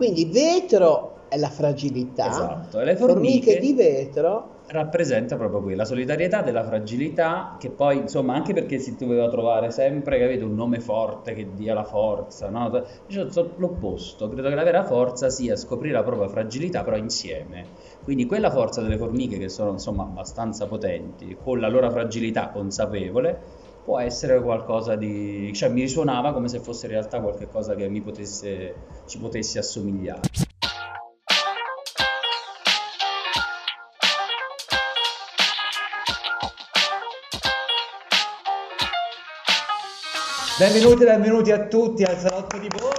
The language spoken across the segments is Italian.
Quindi vetro è la fragilità, Esatto, e le formiche formiche di vetro rappresenta proprio quella solidarietà della fragilità che poi insomma anche perché si doveva trovare sempre capito un nome forte che dia la forza no? Io so l'opposto credo che la vera forza sia scoprire la propria fragilità però insieme quindi quella forza delle formiche che sono insomma abbastanza potenti con la loro fragilità consapevole può essere qualcosa di cioè mi risuonava come se fosse in realtà qualcosa che mi potesse ci potesse assomigliare Benvenuti, benvenuti a tutti al Salotto di Bo!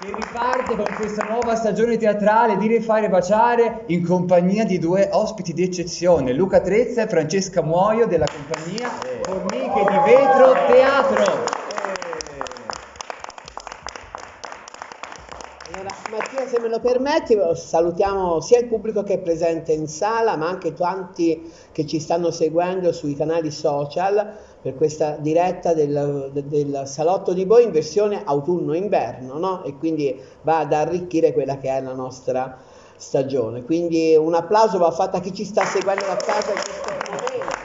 Che riparte con questa nuova stagione teatrale di Rifare Baciare in compagnia di due ospiti di eccezione, Luca Trezza e Francesca Muoio della compagnia Formiche di Vetro Teatro. Allora, Mattia, se me lo permetti, salutiamo sia il pubblico che è presente in sala, ma anche tanti che ci stanno seguendo sui canali social per questa diretta del, del Salotto di Boi in versione autunno-inverno, no? E quindi va ad arricchire quella che è la nostra stagione. Quindi un applauso va fatto a chi ci sta seguendo da casa in questo momento.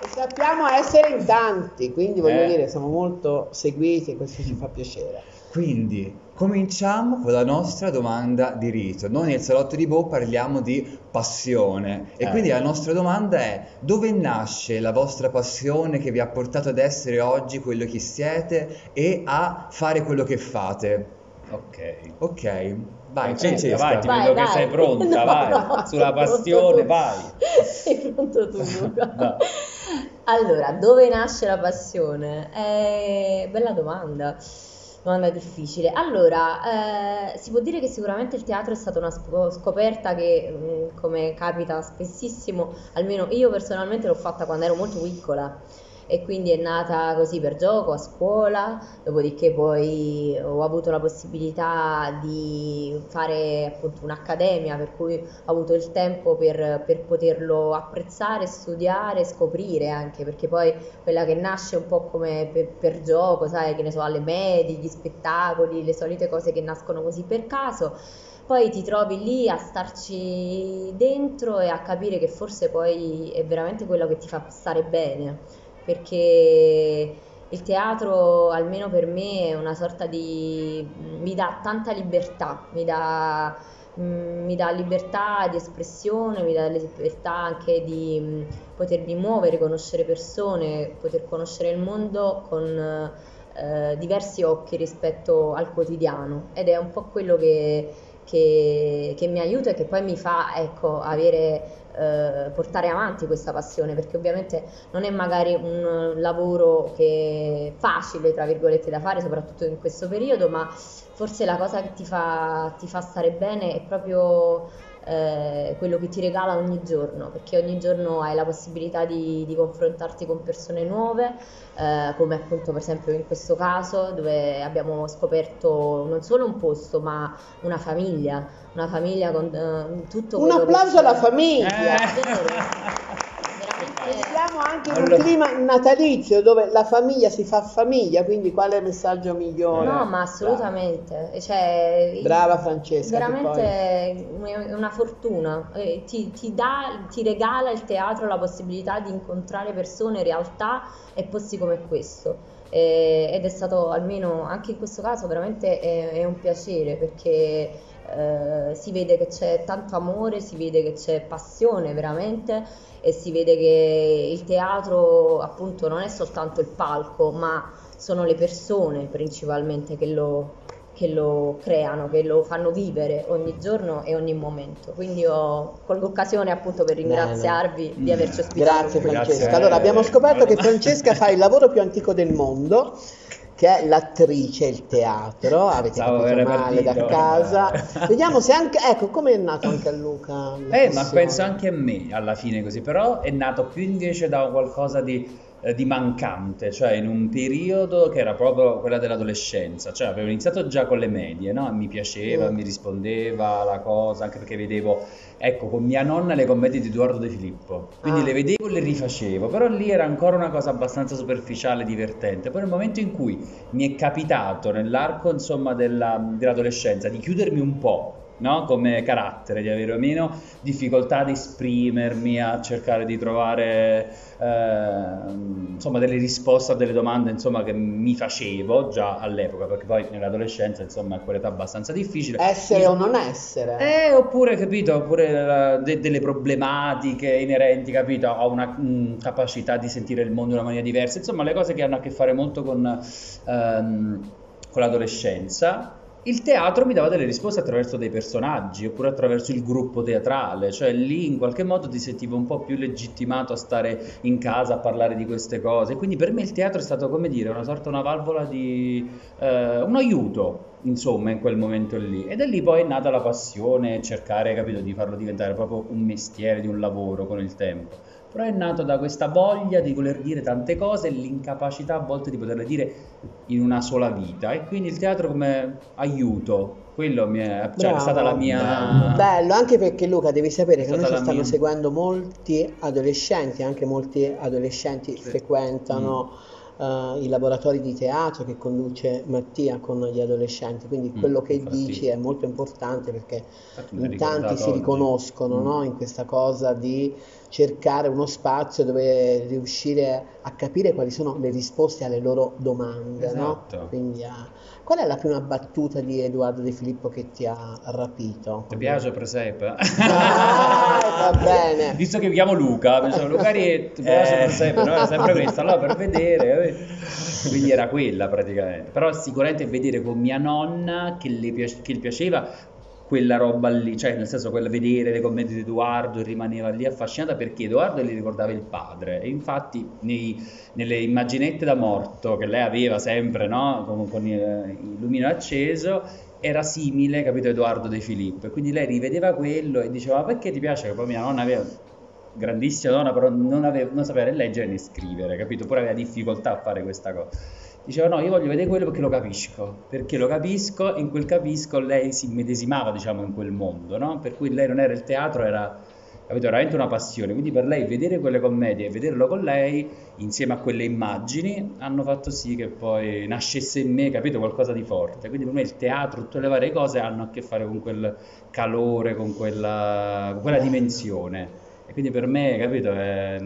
E sappiamo essere in tanti, quindi voglio Eh. dire, siamo molto seguiti e questo ci fa piacere. Quindi, cominciamo con la nostra domanda di rito. Noi nel Salotto di Bo parliamo di passione e Eh. quindi la nostra domanda è dove nasce la vostra passione che vi ha portato ad essere oggi quello che siete e a fare quello che fate? ok Ok, vai Francesca, vai, ti Vai, vedo che vai. sei pronta, No, vai, no, sulla passione, vai. Sei pronto tu, Luca? No. Allora, dove nasce la passione? Eh, bella domanda, domanda difficile. Allora, eh, si può dire che sicuramente il teatro è stata una scoperta che, mh, come capita spessissimo, almeno io personalmente l'ho fatta quando ero molto piccola e quindi è nata così per gioco a scuola, dopodiché poi ho avuto la possibilità di fare appunto un'accademia per cui ho avuto il tempo per, per poterlo apprezzare, studiare, scoprire anche, perché poi quella che nasce un po' come per, per gioco, sai, che ne so, alle medie, gli spettacoli, le solite cose che nascono così per caso. Poi ti trovi lì a starci dentro e a capire che forse poi è veramente quello che ti fa stare bene perché il teatro, almeno per me, è una sorta di... mi dà tanta libertà, mi dà, mm, mi dà libertà di espressione, mi dà libertà anche di mm, potermi muovere, conoscere persone, poter conoscere il mondo con eh, diversi occhi rispetto al quotidiano. Ed è un po' quello che, che- che mi aiuta e che poi mi fa, ecco, avere eh, portare avanti questa passione, perché ovviamente non è magari un lavoro che è facile, tra virgolette, da fare, soprattutto in questo periodo, ma forse la cosa che ti fa, ti fa stare bene è proprio eh, quello che ti regala ogni giorno, perché ogni giorno hai la possibilità di, di confrontarti con persone nuove, eh, come appunto per esempio in questo caso, dove abbiamo scoperto non solo un posto, ma una famiglia, una famiglia con eh, tutto Un applauso alla famiglia. Vero? Veramente Siamo anche in un Allora- clima natalizio dove la famiglia si fa famiglia, quindi quale messaggio migliore? No, ma assolutamente, cioè, Brava Francesca. veramente poi- è una fortuna, Eh, ti, ti dà, ti regala il teatro la possibilità di incontrare persone, realtà e posti come questo. Eh, ed è stato almeno anche in questo caso veramente è, è un piacere perché eh, si vede che c'è tanto amore, si vede che c'è passione veramente e si vede che il teatro appunto non è soltanto il palco, ma sono le persone principalmente che lo, che lo creano, che lo fanno vivere ogni giorno e ogni momento. Quindi io colgo l'occasione appunto per ringraziarvi di averci ospitato. Grazie. Francesca. Grazie. Allora abbiamo scoperto che Francesca fa il lavoro più antico del mondo, che è l'attrice, il teatro. Avete Stavo capito male da partito. casa. Vediamo se anche, ecco, come è nato anche a Luca. Eh, ma penso anche a me alla fine così, però è nato più invece da qualcosa di eh, di mancante, cioè in un periodo che era proprio quella dell'adolescenza, cioè avevo iniziato già con le medie, no? Mi piaceva, Mm. mi rispondeva la cosa, anche perché vedevo, ecco, con mia nonna le commedie di Edoardo De Filippo, quindi Ah. le vedevo e le rifacevo, però lì era ancora una cosa abbastanza superficiale, divertente. Poi nel momento in cui mi è capitato nell'arco, insomma, della- dell'adolescenza di chiudermi un po', no? Come carattere, di avere meno difficoltà ad esprimermi, a cercare di trovare ehm, insomma delle risposte a delle domande insomma, che mi facevo già all'epoca, perché poi nell'adolescenza insomma è quell'età abbastanza difficile. Essere Mi- o non essere. eh, oppure, capito, oppure eh, de- delle problematiche inerenti, capito, a una mm, capacità di sentire il mondo in una maniera diversa, insomma, le cose che hanno a che fare molto con, ehm, con l'adolescenza. Il teatro mi dava delle risposte attraverso dei personaggi, oppure attraverso il gruppo teatrale, cioè lì in qualche modo ti sentivo un po' più legittimato a stare in casa a parlare di queste cose. Quindi per me il teatro è stato, come dire, una sorta, una valvola di, eh, un aiuto, insomma, in quel momento lì. E da lì poi è nata la passione, cercare, capito, di farlo diventare proprio un mestiere, di un lavoro con il tempo. Però è nato da questa voglia di voler dire tante cose e l'incapacità a volte di poterle dire in una sola vita. E quindi il teatro come aiuto, quello mi è, cioè, è Bravo. stata la mia... Bello, anche perché Luca devi sapere È che noi ci stanno mia- seguendo molti adolescenti, anche molti adolescenti Sì. frequentano eh, i laboratori di teatro che conduce Mattia con gli adolescenti, quindi Mm, quello che infatti. dici è molto importante perché in tanti si riconoscono Mm. no, in questa cosa di cercare uno spazio dove riuscire a capire quali sono le risposte alle loro domande, no? Esatto. Quindi, ah, qual è la prima battuta di Edoardo De Filippo che ti ha rapito? Ti piace Presepe? Ah, va bene. Visto che chiamo Luca, pensavo ti piace Eh. Presepe? No, era sempre questo, allora per vedere, quindi era quella praticamente. Però sicuramente vedere con mia nonna che le, piace- che le piaceva quella roba lì, cioè nel senso quella vedere le commenti di Edoardo e rimaneva lì affascinata perché Edoardo le ricordava il padre e infatti nei- nelle immaginette da morto che lei aveva sempre, no? con, con il, il lumino acceso, era simile, capito, Edoardo De Filippo. Quindi lei rivedeva quello e diceva: Ma perché ti piace? Che poi mia nonna aveva grandissima donna, però non, aveva, non sapeva né leggere né scrivere, capito? Pure aveva difficoltà a fare questa cosa. Diceva: No, io voglio vedere quello perché lo capisco, perché lo capisco, e in quel capisco lei si immedesimava, diciamo, in quel mondo, no? Per cui lei non era il teatro, era capito, veramente una passione. Quindi per lei vedere quelle commedie e vederlo con lei, insieme a quelle immagini, hanno fatto sì che poi nascesse in me, capito, qualcosa di forte. Quindi per me il teatro, tutte le varie cose hanno a che fare con quel calore, con quella, con quella dimensione. E quindi per me, capito, è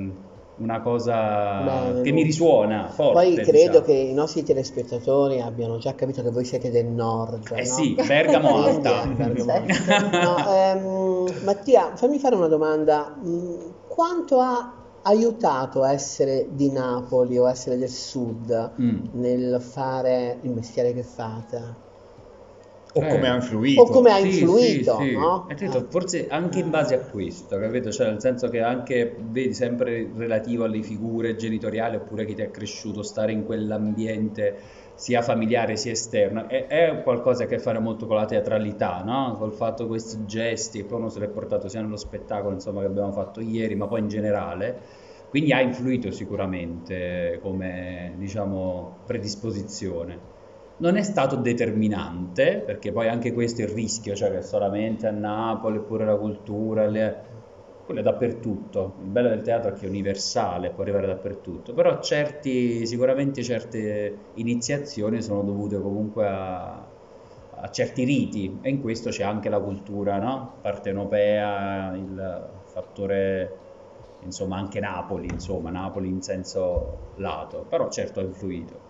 una cosa Bene, che mi risuona forte. Poi credo diciamo. che i nostri telespettatori abbiano già capito che voi siete del nord. Eh no? sì, Bergamo alta. Bergamo Perfetto. alta. No, ehm, Mattia, fammi fare una domanda. Mm, Quanto ha aiutato a essere di Napoli o essere del sud Mm. nel fare il mestiere che fate? O Eh. come ha influito. O come ha Sì, influito, sì, sì. no? Eh. forse anche in base a questo, capito? Cioè, nel senso che anche, vedi, sempre relativo alle figure genitoriali oppure chi ti è cresciuto, stare in quell'ambiente sia familiare sia esterno, è, è qualcosa che ha a che fare molto con la teatralità, no? Col fatto di questi gesti, e poi uno se l'è portato sia nello spettacolo, insomma, che abbiamo fatto ieri, ma poi in generale. Quindi ha influito sicuramente come, diciamo, predisposizione. Non è stato determinante, perché poi anche questo è il rischio, cioè che solamente a Napoli, pure la cultura, le- quello è dappertutto. Il bello del teatro è che è universale, può arrivare dappertutto, però certi, sicuramente certe iniziazioni sono dovute comunque a, a certi riti e in questo c'è anche la cultura, no? Partenopea, il fattore, insomma, anche Napoli, insomma, Napoli in senso lato, però certo ha influito.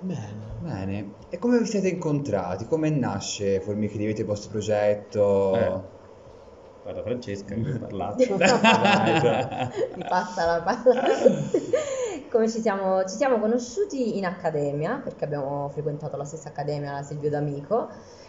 Bene. Bene. E come vi siete incontrati? Come nasce Formiche di Vite vostro progetto? Eh. Guarda Francesca che hai parlato. Mi passa la palla. Come ci siamo, ci siamo conosciuti in accademia, perché abbiamo frequentato la stessa accademia, la Silvio D'Amico,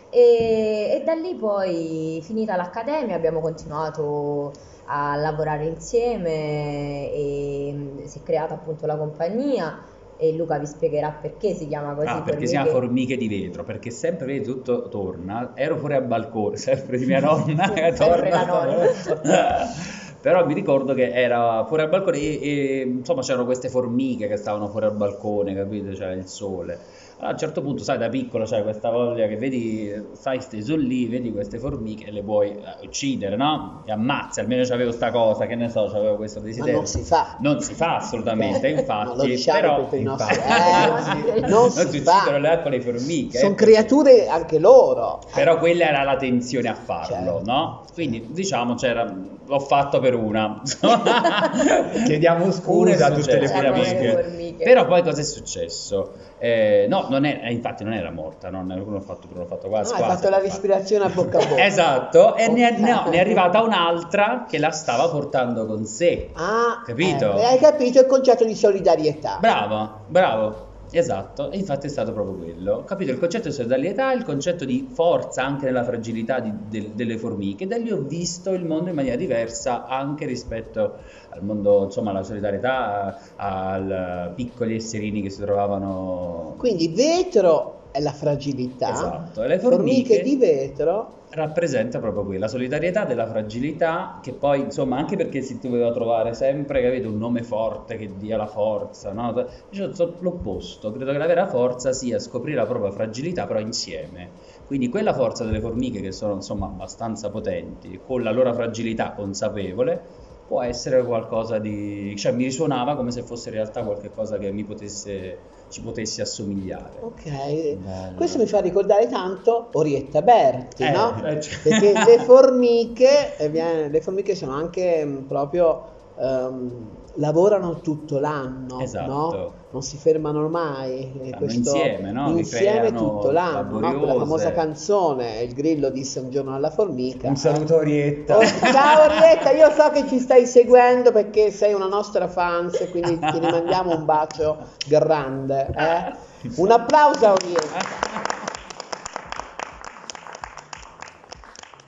e, e da lì poi, finita l'accademia, abbiamo continuato a lavorare insieme e mm, si è creata appunto la compagnia e Luca vi spiegherà perché si chiama così. Ah, perché si chiama Formiche. formiche di vetro, perché sempre vedi tutto torna. Ero fuori al balcone, sempre di mia nonna che Sempre la torna. però mi ricordo che era fuori al balcone e, e, insomma c'erano queste formiche che stavano fuori al balcone, capito? C'era il sole. Allora, a un certo punto, sai, da piccolo c'hai questa voglia che vedi, stai steso lì, vedi queste formiche e le vuoi eh, uccidere, no? E ammazzi, almeno c'avevo questa cosa, che ne so, c'avevo questo Ma desiderio. non si fa. Non si fa assolutamente, Eh, infatti, no, lo diciamo però per i nostri- infatti, eh, non non si si uccidono le altre le formiche. Sono eh, creature anche loro. però quella era la tensione a farlo, Certo. no? Quindi diciamo c'era, l'ho fatto per una. Chiediamo scusa a tutte le formiche. Però poi cosa è successo? Eh, no, non è, eh, infatti non era morta, non, non l'ho fatto, l'ho fatto No, quasi. hai quasi, fatto la respirazione a bocca a bocca. Esatto, e ne è, no, ne è arrivata un'altra che la stava portando con sé. Ah, Capito? ecco, e hai capito il concetto di solidarietà. Bravo, bravo, esatto, e infatti è stato proprio quello. Capito il concetto di solidarietà, il concetto di forza anche nella fragilità di- del- delle formiche. Da lì ho visto il mondo in maniera diversa anche rispetto al mondo, insomma, alla solidarietà, ai piccoli esserini che si trovavano. Quindi vetro è la fragilità. Esatto, e le formiche formiche di vetro. rappresenta proprio quella solidarietà della fragilità che poi insomma anche perché si doveva trovare sempre capito un nome forte che dia la forza no? Io so l'opposto credo che la vera forza sia scoprire la propria fragilità però insieme quindi quella forza delle formiche che sono insomma abbastanza potenti con la loro fragilità consapevole può essere qualcosa di cioè mi risuonava come se fosse in realtà qualcosa che mi potesse ci potesse assomigliare Ok. Bello. Questo mi fa ricordare tanto Orietta Berti, Eh, no? eh, cioè- Perché le formiche, eh, viene- le formiche sono anche mh, proprio ehm, lavorano tutto l'anno, Esatto. no? Non si fermano mai. e Stanno insieme, no? Insieme tutto l'anno, no? Laboriose. famosa canzone, il grillo disse un giorno alla formica. Un saluto Orietta. Oh, ciao Orietta, io so che ci stai seguendo perché sei una nostra fans quindi ti rimandiamo un bacio grande. eh? Un applauso a Orietta.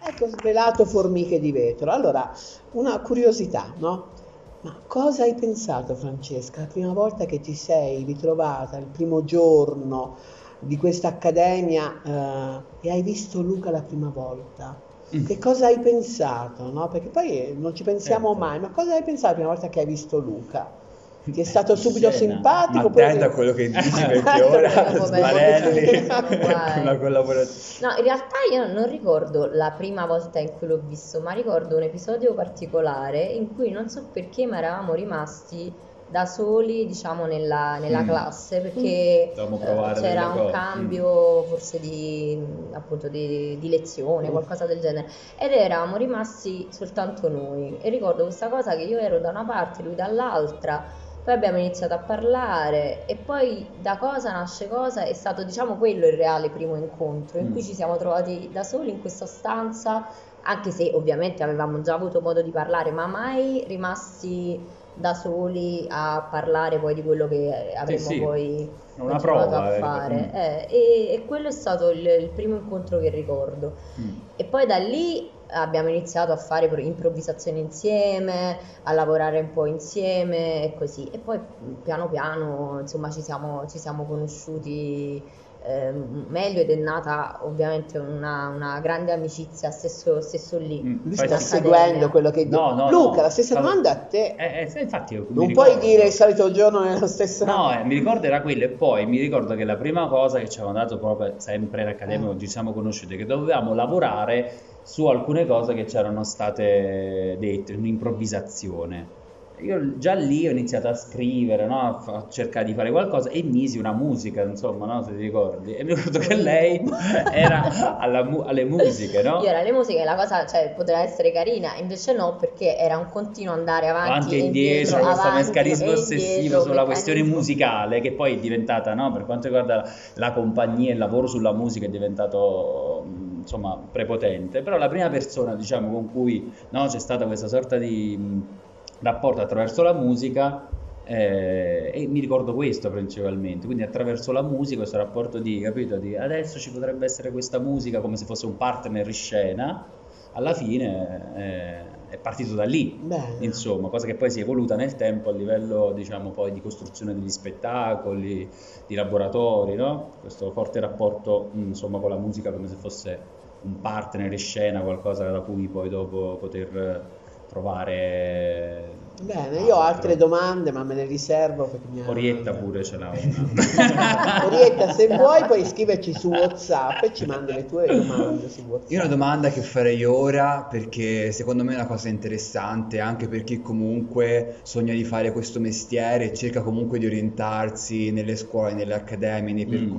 Ecco svelato formiche di vetro. Allora, una curiosità, no? Ma cosa hai pensato, Francesca, la prima volta che ti sei ritrovata, il primo giorno di questa accademia eh, e hai visto Luca la prima volta? Mm. Che cosa hai pensato, no? Perché poi non ci pensiamo Certo. mai, ma cosa hai pensato la prima volta che hai visto Luca? Ti è stato subito Scena. simpatico? Attenta a quello che dici perché ora Vai. una collaborazione. No, in realtà io non ricordo la prima volta in cui l'ho visto, ma ricordo un episodio particolare in cui non so perché, ma eravamo rimasti da soli, diciamo, nella, nella Mm. classe perché Dovevamo eh, c'era un cose. cambio forse di, appunto, di, di lezione, Mm. qualcosa del genere. Ed eravamo rimasti soltanto noi. E ricordo questa cosa che io ero da una parte, lui dall'altra. Poi abbiamo iniziato a parlare e poi da cosa nasce cosa è stato diciamo quello il reale primo incontro in Mm. cui ci siamo trovati da soli in questa stanza, anche se ovviamente avevamo già avuto modo di parlare, ma mai rimasti da soli a parlare poi di quello che avremmo sì. poi Una prova, a eh, fare. mm. Eh, e, e quello è stato il, il primo incontro che ricordo. Mm. E poi da lì abbiamo iniziato a fare pro- improvvisazioni insieme, a lavorare un po' insieme e così. E poi piano piano, insomma, ci siamo, ci siamo conosciuti ehm, meglio ed è nata ovviamente una, una grande amicizia stesso, stesso lì. Mm. Lui sta sì. seguendo quello che. No, no, Luca, no. la stessa Stavo- domanda a te. Eh, eh, infatti io non ricordo. puoi dire il solito giorno nella stessa... No, eh, mi ricordo era quello e poi mi ricordo che la prima cosa che ci avevano dato proprio sempre in accademia, Eh. quando ci siamo conosciuti, che dovevamo lavorare su alcune cose che c'erano state dette, un'improvvisazione. Io già lì ho iniziato a scrivere, no? a, cercare di fare qualcosa e misi una musica, insomma, no? se ti ricordi. E mi ricordo che lei era alla mu- alle musiche, no? Io era le musiche, la cosa cioè, poteva essere carina, invece no, perché era un continuo andare avanti, avanti e indietro, questo avanti meccanismo e ossessivo indietro, sulla questione meccanismo- musicale che poi è diventata, no, per quanto riguarda la compagnia, il lavoro sulla musica è diventato insomma prepotente, però la prima persona diciamo con cui no, c'è stata questa sorta di rapporto attraverso la musica eh, e mi ricordo questo principalmente, quindi attraverso la musica questo rapporto di, capito, di adesso ci potrebbe essere questa musica come se fosse un partner in scena, alla fine eh, è partito da lì, Bene. insomma, cosa che poi si è evoluta nel tempo a livello, diciamo, poi di costruzione degli spettacoli, di laboratori, no? Questo forte rapporto, mh, insomma, con la musica come se fosse un partner in scena, qualcosa da cui poi dopo poter trovare... Bene, io ho altre domande, ma me le riservo perché mi Orietta pure ce l'ha una. Orietta, se vuoi puoi scriverci su WhatsApp e ci mandi le tue domande su WhatsApp. Io ho una domanda che farei ora perché secondo me è una cosa interessante anche per chi comunque sogna di fare questo mestiere e cerca comunque di orientarsi nelle scuole, nelle accademie, nei Mm.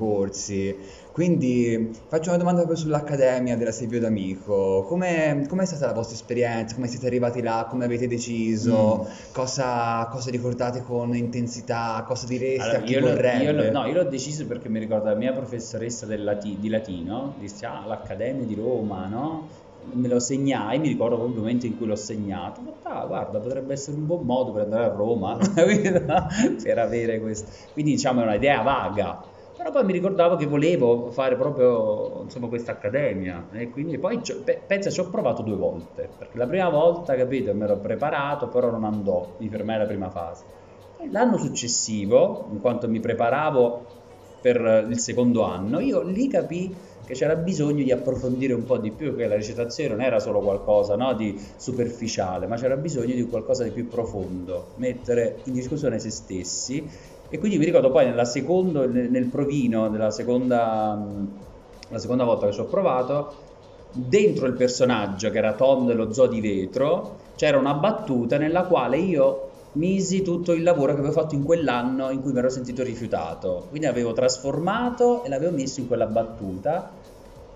Quindi faccio una domanda proprio sull'Accademia della Silvio D'Amico. Come com'è stata la vostra esperienza? Come siete arrivati là? Come avete deciso? Mm. Cosa, cosa ricordate con intensità? Cosa direste Allora, a chi io, l'ho, vorrebbe? io no, io l'ho deciso perché mi ricordo la mia professoressa lati- di latino, disse, ah, l'Accademia di Roma, no? Me lo segnai, mi ricordo proprio il momento in cui l'ho segnato, detto, ah, guarda, potrebbe essere un buon modo per andare a Roma, per avere questo. Quindi diciamo è un'idea vaga, però poi mi ricordavo che volevo fare proprio, insomma, questa accademia e quindi poi pensa ci ho provato due volte, perché la prima volta, capito, mi ero preparato, però non andò, mi fermai alla prima fase. L'anno successivo, in quanto mi preparavo per il secondo anno, io lì capii che c'era bisogno di approfondire un po' di più, che la recitazione non era solo qualcosa no, di superficiale, ma c'era bisogno di qualcosa di più profondo, mettere in discussione se stessi. E quindi mi ricordo poi secondo, nel, provino della seconda, la seconda volta che ci ho provato, dentro il personaggio che era Tom dello zoo di vetro, c'era una battuta nella quale io misi tutto il lavoro che avevo fatto in quell'anno in cui mi ero sentito rifiutato. Quindi avevo trasformato e l'avevo messo in quella battuta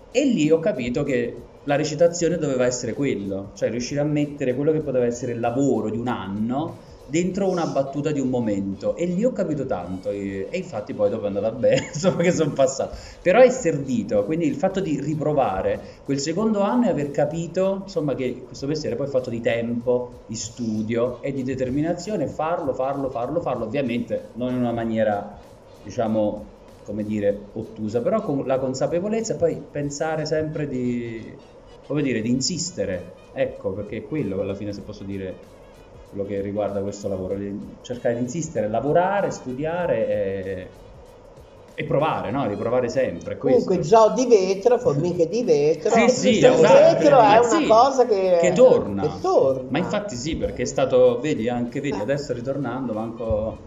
e lì ho capito che la recitazione doveva essere quello, cioè riuscire a mettere quello che poteva essere il lavoro di un anno dentro una battuta di un momento e lì ho capito tanto e, e infatti poi dopo è andata bene, insomma che sono passato. Però è servito, quindi il fatto di riprovare quel secondo anno e aver capito insomma che questo mestiere poi è fatto di tempo, di studio e di determinazione, farlo, farlo, farlo, farlo, ovviamente non in una maniera diciamo come dire ottusa, però con la consapevolezza e poi pensare sempre di come dire di insistere, ecco perché è quello alla fine se posso dire quello che riguarda questo lavoro, cercare di insistere, lavorare, studiare e, e provare, no? Riprovare sempre. Comunque zoo di vetro, formiche di vetro, Sì, sì, esatto. vetro è una sì, cosa che, che torna. che torna. Ma infatti sì, perché è stato, vedi, anche vedi, adesso ritornando, manco,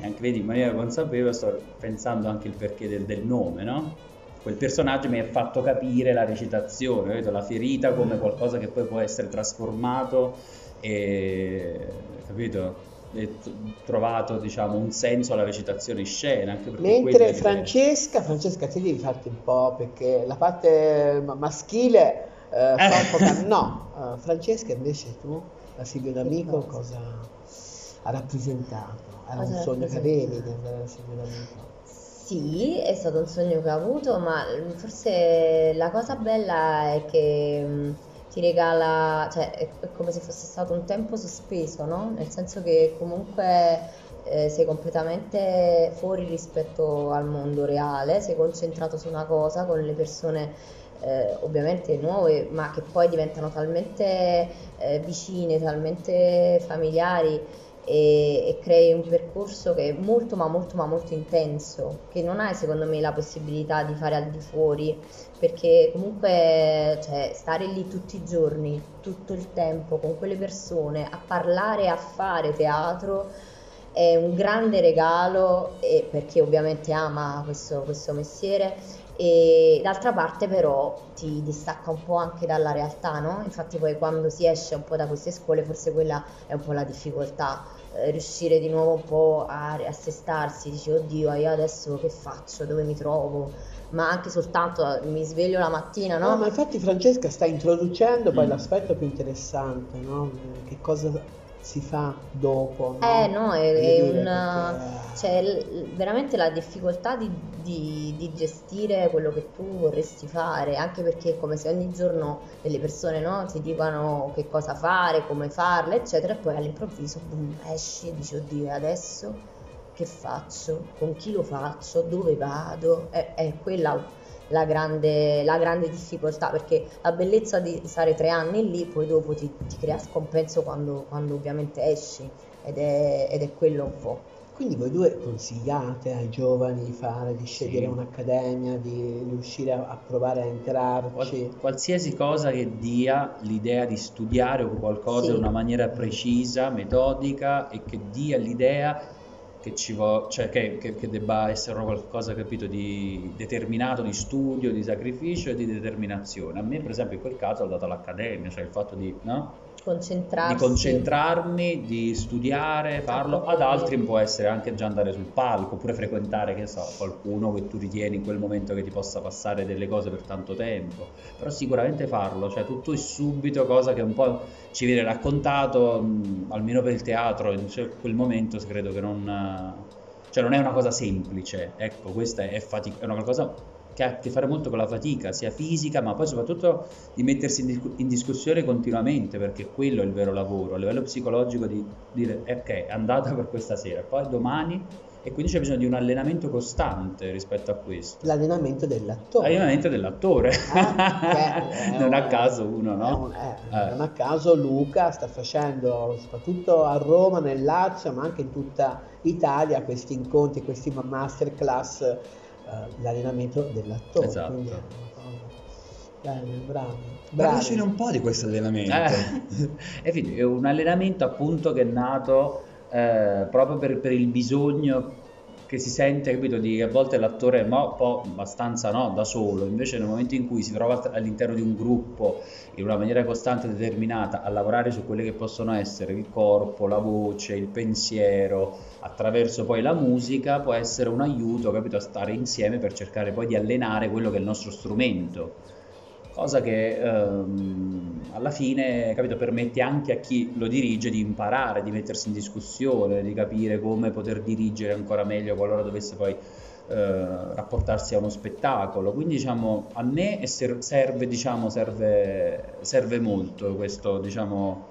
anche vedi, in maniera consapevole sto pensando anche il perché del, del nome, no? Quel personaggio mi ha fatto capire la recitazione? La ferita come qualcosa che poi può essere trasformato e, capito? E t- trovato, diciamo, un senso alla recitazione in scena. Mentre. Francesca, Francesca ti devi farti un po' perché la parte ma- maschile eh, fa un po' cam- No, eh, Francesca invece tu, la Silvio D'Amico, cosa? cosa ha rappresentato? Era Cosa un sogno che avevi di andare alla Silvio D'Amico? Sì, è stato un sogno che ho avuto, ma forse la cosa bella è che mm, ti regala, cioè è, come se fosse stato un tempo sospeso, no? Nel senso che comunque eh, sei completamente fuori rispetto al mondo reale, sei concentrato su una cosa con le persone eh, ovviamente nuove, ma che poi diventano talmente eh, vicine, talmente familiari e, e crei un percorso che è molto ma molto ma molto intenso, che non hai secondo me la possibilità di fare al di fuori, perché comunque cioè, stare lì tutti i giorni, tutto il tempo con quelle persone, a parlare, a fare teatro, è un grande regalo e per chi ovviamente ama questo, questo mestiere e d'altra parte però ti distacca un po' anche dalla realtà, no? Infatti poi quando si esce un po' da queste scuole forse quella è un po' la difficoltà, eh, riuscire di nuovo un po' a assestarsi, dici oddio io adesso che faccio, dove mi trovo? Ma anche soltanto eh, mi sveglio la mattina, No, no? ma infatti Francesca sta introducendo poi Mm. l'aspetto più interessante, no? Che cosa si fa dopo, no? Eh no, è, è una... perché- c'è l- veramente la difficoltà di, di- di gestire quello che tu vorresti fare, anche perché è come se ogni giorno delle persone no, ti dicano che cosa fare, come farle, eccetera, e poi all'improvviso boom, esci e dici, oddio, e adesso che faccio? Con chi lo faccio? Dove vado? È, è quella la grande, la grande difficoltà, perché la bellezza di stare tre anni lì, poi dopo ti, ti crea scompenso quando, quando ovviamente esci, ed è, ed è quello un po'. Quindi voi due consigliate ai giovani di fare, di scegliere Sì. un'accademia, di riuscire a, a provare a entrarci? Qual- qualsiasi cosa che dia l'idea di studiare qualcosa Sì. in una maniera precisa, metodica e che dia l'idea che, ci vo- cioè che, che- che debba essere qualcosa, capito, di determinato, di studio, di sacrificio e di determinazione. A me, per esempio, in quel caso ha dato l'accademia, cioè il fatto di, no? Di concentrarmi, di studiare, farlo, ad altri può essere anche già andare sul palco, oppure frequentare, che so, qualcuno che tu ritieni in quel momento che ti possa passare delle cose per tanto tempo, però sicuramente farlo, cioè tutto e subito, cosa che un po' ci viene raccontato, mh, almeno per il teatro, in quel momento credo che non... Cioè non è una cosa semplice, ecco, questa è, fatic- è una cosa che ha a che fare molto con la fatica, sia fisica, ma poi soprattutto di mettersi in, dis- in discussione continuamente, perché quello è il vero lavoro, a livello psicologico di dire "Eh, ok, è andata per questa sera, poi domani, e quindi c'è bisogno di un allenamento costante rispetto a questo. L'allenamento dell'attore. Allenamento dell'attore, è non a un- caso uno, no? un- eh, Eh. Non a caso Luca sta facendo, soprattutto a Roma, nel Lazio, ma anche in tutta Italia, questi incontri, questi masterclass, eh, l'allenamento dell'attore. Esatto. Quindi bravi. Parlacene bravi. un po' di questo allenamento. Eh, è un allenamento appunto che è nato eh, proprio per, per il bisogno che si sente, capito, di a volte l'attore è un po' abbastanza no, da solo, invece nel momento in cui si trova all'interno di un gruppo in una maniera costante e determinata a lavorare su quelle che possono essere il corpo, la voce, il pensiero, attraverso poi la musica, può essere un aiuto, capito, a stare insieme per cercare poi di allenare quello che è il nostro strumento cosa che ehm, alla fine capito, permette anche a chi lo dirige di imparare, di mettersi in discussione, di capire come poter dirigere ancora meglio qualora dovesse poi eh, rapportarsi a uno spettacolo. Quindi diciamo, a me serve, diciamo, serve, serve molto questo, diciamo,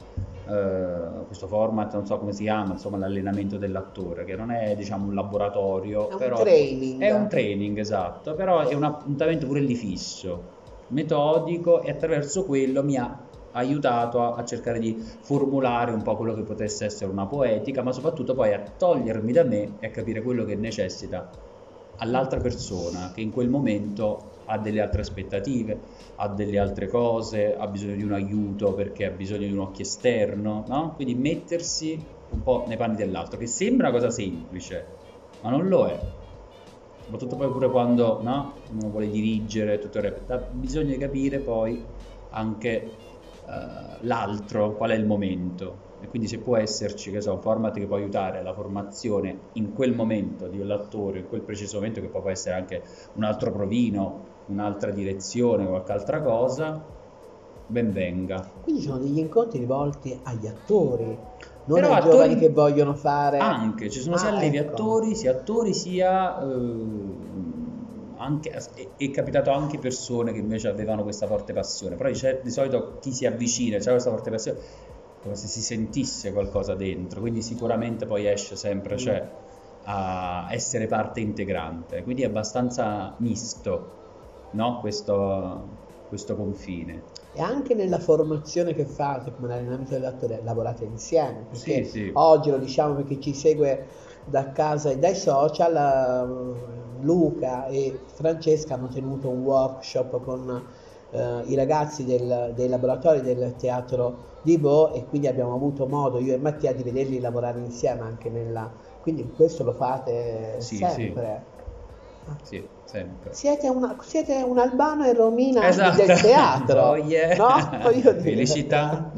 eh, questo format, non so come si chiama, insomma l'allenamento dell'attore, che non è diciamo, un laboratorio, È un però training. è un training, esatto, però è un appuntamento pure lì fisso, metodico e attraverso quello mi ha aiutato a, a cercare di formulare un po' quello che potesse essere una poetica, ma soprattutto poi a togliermi da me e a capire quello che necessita all'altra persona che in quel momento ha delle altre aspettative, ha delle altre cose, ha bisogno di un aiuto perché ha bisogno di un occhio esterno, no? Quindi mettersi un po' nei panni dell'altro, che sembra una cosa semplice, ma non lo è. Soprattutto poi pure quando no? uno vuole dirigere, tutto il bisogno di capire poi anche eh, l'altro, qual è il momento. E quindi se può esserci, che so, un format che può aiutare la formazione in quel momento dell'attore, in quel preciso momento, che poi può essere anche un altro provino, un'altra direzione, qualche altra cosa, ben venga. Quindi sono degli incontri rivolti agli attori, non Però ai attori- giovani che vogliono fare... Anche, ci sono Ah, sia allievi ecco. attori, sia attori, sia eh, anche, è, capitato anche persone che invece avevano questa forte passione, però di, solito chi si avvicina, c'è questa forte passione, come se si sentisse qualcosa dentro, quindi sicuramente poi esce sempre, cioè a essere parte integrante, quindi è abbastanza misto, no? Questo, questo confine. E anche nella formazione che fate, come l'allenamento dell'attore, lavorate insieme, perché Sì, sì. oggi lo diciamo per chi ci segue da casa e dai social, eh, Luca e Francesca hanno tenuto un workshop con eh, i ragazzi del- dei laboratori del teatro di Bo e quindi abbiamo avuto modo, io e Mattia, di vederli lavorare insieme anche nella... quindi questo lo fate Sì, sempre. Sì, sempre. Siete, una, siete un Albano e Romina Esatto. del teatro, Oh, yeah. no? Felicità.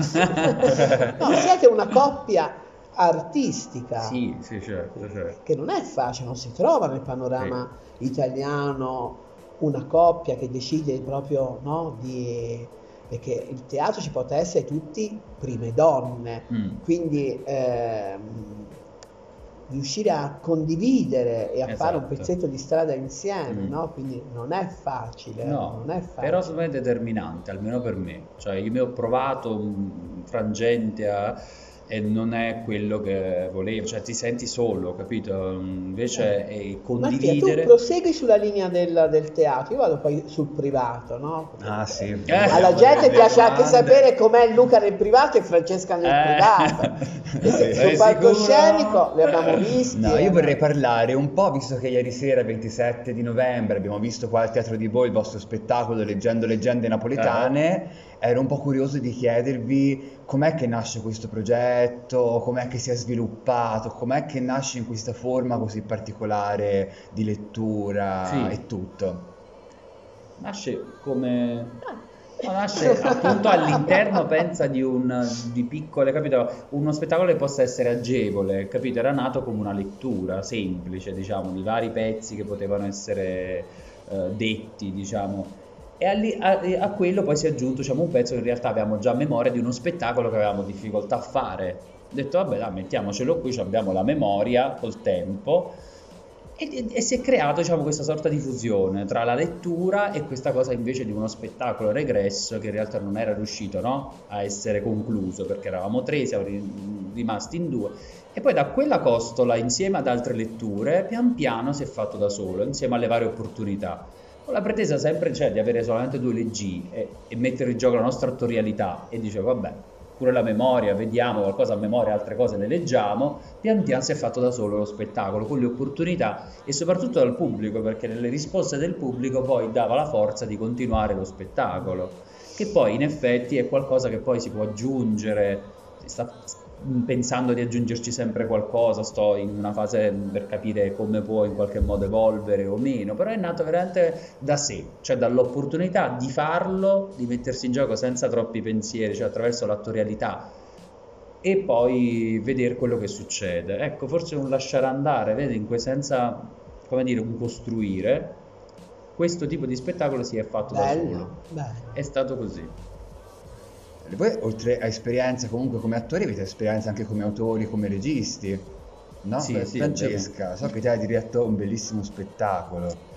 no, siete una coppia artistica Sì, sì, certo, certo. che non è facile, non si trova nel panorama italiano una coppia che decide proprio no, di... perché il teatro ci porta a essere tutti prime donne, Mm. quindi ehm, riuscire a condividere e a fare un Esatto. pezzetto di strada insieme, Mm. no? Quindi non è facile, No, non è facile. però secondo me è determinante, almeno per me. Cioè, io mi ho provato un frangente a... e non è quello che volevo, cioè ti senti solo, capito? Invece è Mattia, tu condividere... prosegui sulla linea del, del teatro, io vado poi sul privato, no? Ah sì. Eh. Alla gente Le piace anche domande. sapere com'è Luca nel privato e Francesca nel Eh. privato. Sei sul palcoscenico li abbiamo visti. No, eh. io vorrei parlare un po', visto che ieri sera, 27 di novembre, abbiamo visto qua al Teatro di Voi il vostro spettacolo Leggendo leggende napoletane. Ero un po' curioso di chiedervi com'è che nasce questo progetto, com'è che si è sviluppato, com'è che nasce in questa forma così particolare di lettura Sì. e tutto. Nasce come... no, nasce appunto all'interno, pensa, di un di piccole, capito? Uno spettacolo che possa essere agevole, capito? Era nato come una lettura semplice, diciamo, di vari pezzi che potevano essere eh, detti, diciamo. E a, a quello poi si è aggiunto, diciamo, un pezzo che in realtà avevamo già a memoria di uno spettacolo che avevamo difficoltà a fare. Ho detto, vabbè, dai, mettiamocelo qui, abbiamo la memoria col tempo. E, e- si è creato diciamo, questa sorta di fusione tra la lettura e questa cosa invece di uno spettacolo regresso che in realtà non era riuscito no, a essere concluso perché eravamo tre, siamo ri- rimasti in due. E poi da quella costola, insieme ad altre letture, pian piano si è fatto da solo, insieme alle varie opportunità. Con la pretesa sempre cioè, di avere solamente due leggi e, e mettere in gioco la nostra attorialità e dicevo vabbè, pure la memoria, vediamo qualcosa a memoria, altre cose le leggiamo, pian piano si è fatto da solo lo spettacolo, con le opportunità e soprattutto dal pubblico, perché nelle risposte del pubblico poi dava la forza di continuare lo spettacolo, che poi in effetti è qualcosa che poi si può aggiungere, sta pensando di aggiungerci sempre qualcosa, sto in una fase per capire come può in qualche modo evolvere o meno, però è nato veramente da sé, cioè dall'opportunità di farlo, di mettersi in gioco senza troppi pensieri, cioè attraverso l'attorialità e poi vedere quello che succede. Ecco, forse un lasciare andare, vedi, in que- senza, come dire, un costruire, questo tipo di spettacolo si è fatto da solo. Bello, bello. È stato così. E Voi, oltre a esperienza comunque come attori, avete esperienza anche come autori, come registi, no? Sì, Beh, sì, Francesca, so che te hai diretto un bellissimo spettacolo.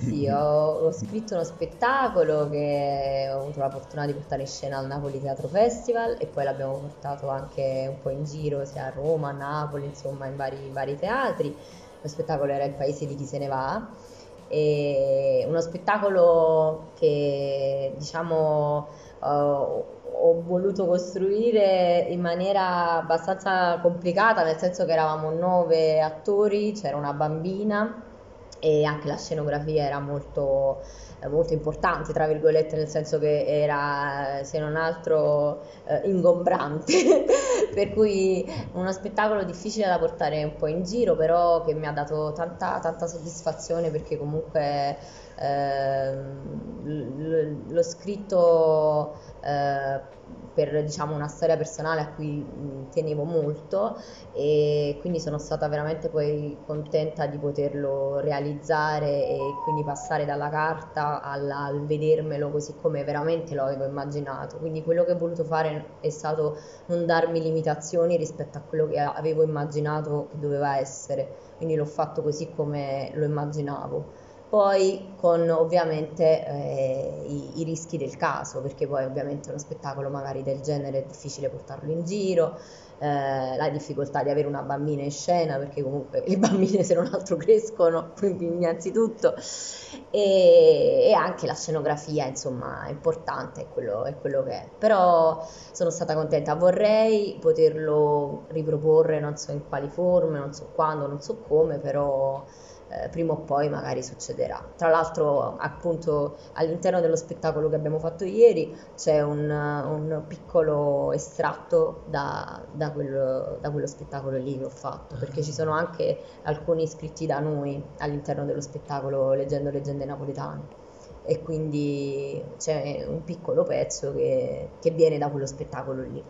Sì, ho, ho scritto uno spettacolo che ho avuto la fortuna di portare in scena al Napoli Teatro Festival e poi l'abbiamo portato anche un po' in giro, sia a Roma, a Napoli, insomma, in vari, vari teatri. Lo spettacolo era Il paese di chi se ne va. E uno spettacolo che diciamo ho, ho voluto costruire in maniera abbastanza complicata, nel senso che eravamo nove attori, c'era una bambina e anche la scenografia era molto, molto importante, tra virgolette, nel senso che era, se non altro, eh, ingombrante, per cui uno spettacolo difficile da portare un po' in giro, però che mi ha dato tanta, tanta soddisfazione perché comunque l'ho scritto eh, per diciamo una storia personale a cui mh, tenevo molto e quindi sono stata veramente poi contenta di poterlo realizzare e quindi passare dalla carta alla- al vedermelo così come veramente lo avevo immaginato. Quindi quello che ho voluto fare è stato non darmi limitazioni rispetto a quello che avevo immaginato che doveva essere, quindi l'ho fatto così come lo immaginavo. Poi con ovviamente eh, i, i rischi del caso, perché poi ovviamente uno spettacolo magari del genere è difficile portarlo in giro, eh, la difficoltà di avere una bambina in scena, perché comunque le bambine se non altro crescono, innanzitutto, e, e anche la scenografia, insomma, è importante, è quello, è quello che è. Però sono stata contenta, vorrei poterlo riproporre, non so in quali forme, non so quando, non so come, però eh, prima o poi magari succederà. Tra l'altro, appunto, all'interno dello spettacolo che abbiamo fatto ieri c'è un, un piccolo estratto da, da quello, da quello spettacolo lì che ho fatto, perché ci sono anche alcuni iscritti da noi all'interno dello spettacolo Leggendo leggende napoletane. E quindi c'è un piccolo pezzo che, che viene da quello spettacolo lì.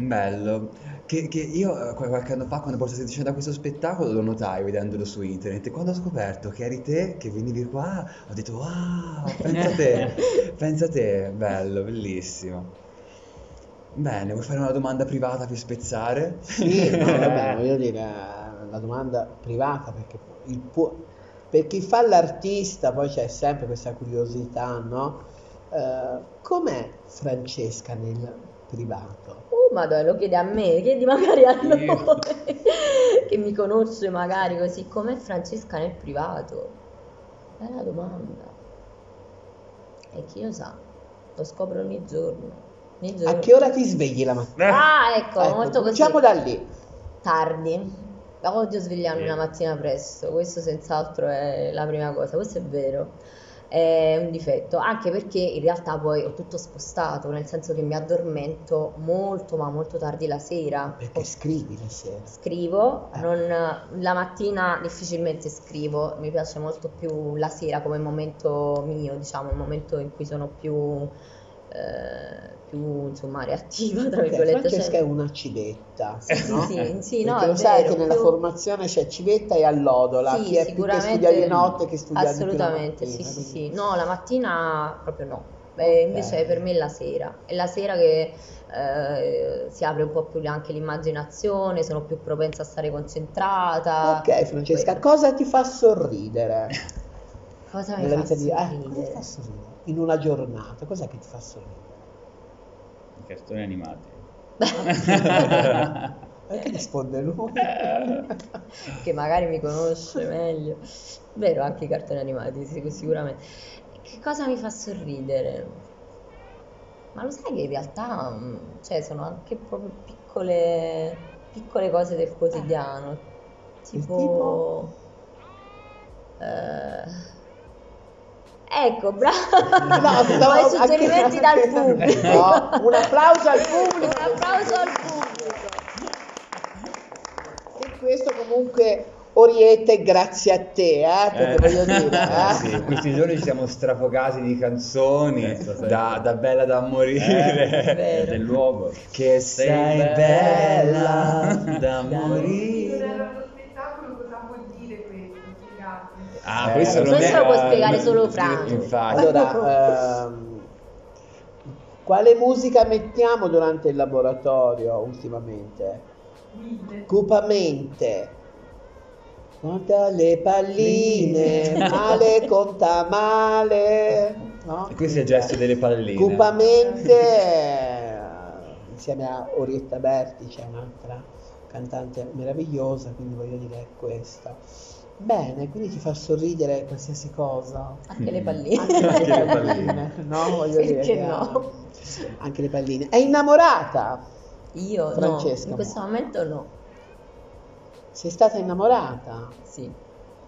Bello, che, che io eh, qual- qualche anno fa quando portavo dicendo da questo spettacolo lo notai vedendolo su internet e quando ho scoperto che eri te che venivi qua ho detto wow, pensa te, pensa te, bello, bellissimo. Bene, vuoi fare una domanda privata per spezzare? Sì, no, vabbè, voglio dire, la domanda privata perché il pu- per chi fa l'artista poi c'è sempre questa curiosità, no? Eh, com'è Francesca nel privato? Uh, madonna, lo chiede a me, chiedi magari a Io. lui che mi conosce magari così com'è Francesca nel privato. Bella domanda. E chi lo sa? Lo scopro ogni giorno. Ogni giorno. A che ora ti svegli la mattina? Ah, ecco, Ecco, molto così. cominciamo da lì. Tardi. Odio svegliarmi la mattina presto, questo senz'altro è la prima cosa, questo è vero, è un difetto, anche perché in realtà poi ho tutto spostato, nel senso che mi addormento molto ma molto tardi la sera. Perché scrivi la sera. Scrivo, Eh. non- la mattina difficilmente scrivo, mi piace molto più la sera come momento mio, diciamo, il momento in cui sono più, eh, più insomma, reattiva, tra virgolette. Francesca cioè- è una civetta, no? sì, sì, no, lo sai vero, che nella più- formazione c'è civetta e allodola, Sì, chi, è, chi che studia di notte che studia di più Assolutamente, mattina, sì, quindi- sì. No, la mattina proprio no. Beh, invece Ok. per me è la sera. È la sera che eh, si apre un po' più anche l'immaginazione, sono più propensa a stare concentrata. Ok Francesca, Quello. cosa ti fa sorridere Cosa mi fa vita di... eh, cosa sorridere? fa sorridere? In una giornata, cos'è che ti fa sorridere? Cartoni animati. Perché risponde lui? che magari mi conosce meglio. Vero, anche i cartoni animati, sic- sicuramente. Che cosa mi fa sorridere? Ma lo sai che in realtà, mm, cioè, sono anche proprio piccole, piccole cose del quotidiano. Tipo... eh, Ecco, bravo! No, stavo- suggerimenti dal pubblico. No, un applauso al pubblico. Un applauso al pubblico. E questo comunque Oriete grazie a te, eh, perché Eh, voglio dire, eh, eh. sì, questi giorni ci siamo strafocati di canzoni Certo, sì. da, da bella da morire. Vero. del luogo. Che Sei sei bella bella da da morire. Ah, Eh, questo non questo è- lo può spiegare solo Franco. Infatti. Allora, ehm, quale musica mettiamo durante il laboratorio ultimamente? Cupamente. Conta le palline, male conta male. No? E questo è il gesto delle palline. Cupamente, insieme a Orietta Berti, c'è un'altra cantante meravigliosa, quindi voglio dire è questa. Bene, quindi ti fa sorridere qualsiasi cosa. Anche le Mm. palline. Anche le palline, no? Voglio dire Perché che no? Anche le palline. È innamorata? Io Francesca, no, in questo momento no. Sei stata innamorata? Sì.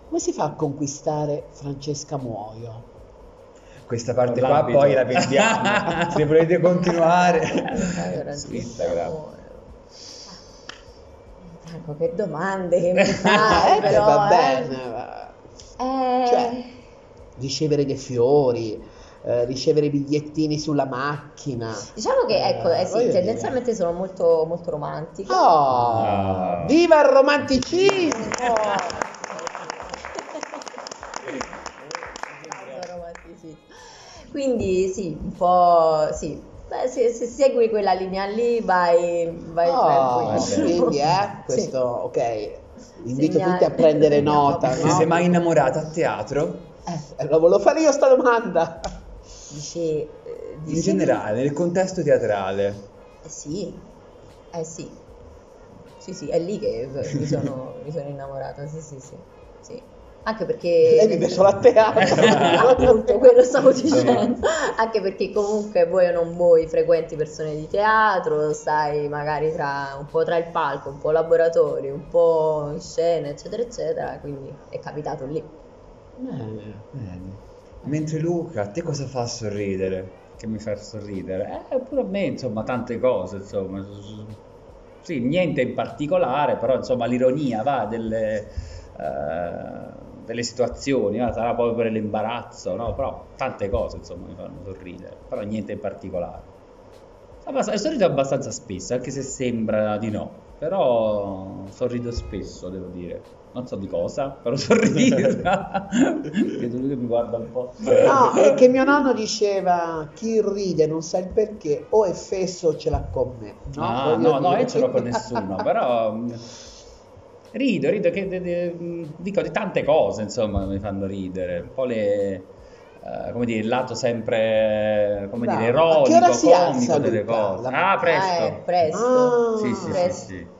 Come si fa a conquistare Francesca Muoio? Questa parte qua L'abito. poi la perdiamo. Se volete continuare. Allora, Su Instagram. Franco, che domande che mi fai, Eh, però, va eh. bene. va- Eh, Cioè, ricevere dei fiori, eh, ricevere i bigliettini sulla macchina. Diciamo che, ecco, eh, sì, voglio dire. tendenzialmente sono molto, molto romantica. Oh, Ah. viva il romanticismo. Quindi sì, un po' sì. Beh, se, se segui quella linea lì vai, vai Oh, tranquillo. quindi, eh, Sì. questo, ok. Invito Segna- tutti a prendere nota, Se no? sei mai innamorata a teatro, Eh, lo volevo fare io sta domanda. Dici, eh, in dici- generale, nel contesto teatrale, Eh sì, eh sì, sì sì, è lì che mi sono, mi sono innamorata, sì sì sì, sì. Anche perché... Lei vive solo a teatro. Appunto, quello stavo dicendo. Anche perché comunque vuoi o non vuoi frequenti persone di teatro, stai magari tra un po' tra il palco, un po' laboratorio, un po' in scena, eccetera, eccetera, quindi è capitato lì. Bene. bene. Mentre Luca, a te cosa fa sorridere? che mi fa sorridere. Eh, pure a me, insomma, tante cose, insomma. Sì, niente in particolare, però insomma l'ironia va delle, eh, delle situazioni, va, sarà proprio per l'imbarazzo, no? Però tante cose, insomma, mi fanno sorridere, però niente in particolare. Abbast- sorrido abbastanza spesso, anche se sembra di no, però sorrido spesso, devo dire. Non so di cosa, però sorrido. Vedo lui che mi guarda un po'. No, è che mio nonno diceva chi ride non sa il perché o è fesso o ce l'ha con me. No, Ah, no, no, io ce l'ho con nessuno, però rido, rido, che, de- de- dico di tante cose, insomma, mi fanno ridere, un po' le, eh, come dire, il lato sempre, come Bravo. dire, ironico, comico delle cose. Ah, presto. Eh, presto. Ah. Sì, sì, sì, Presto. sì.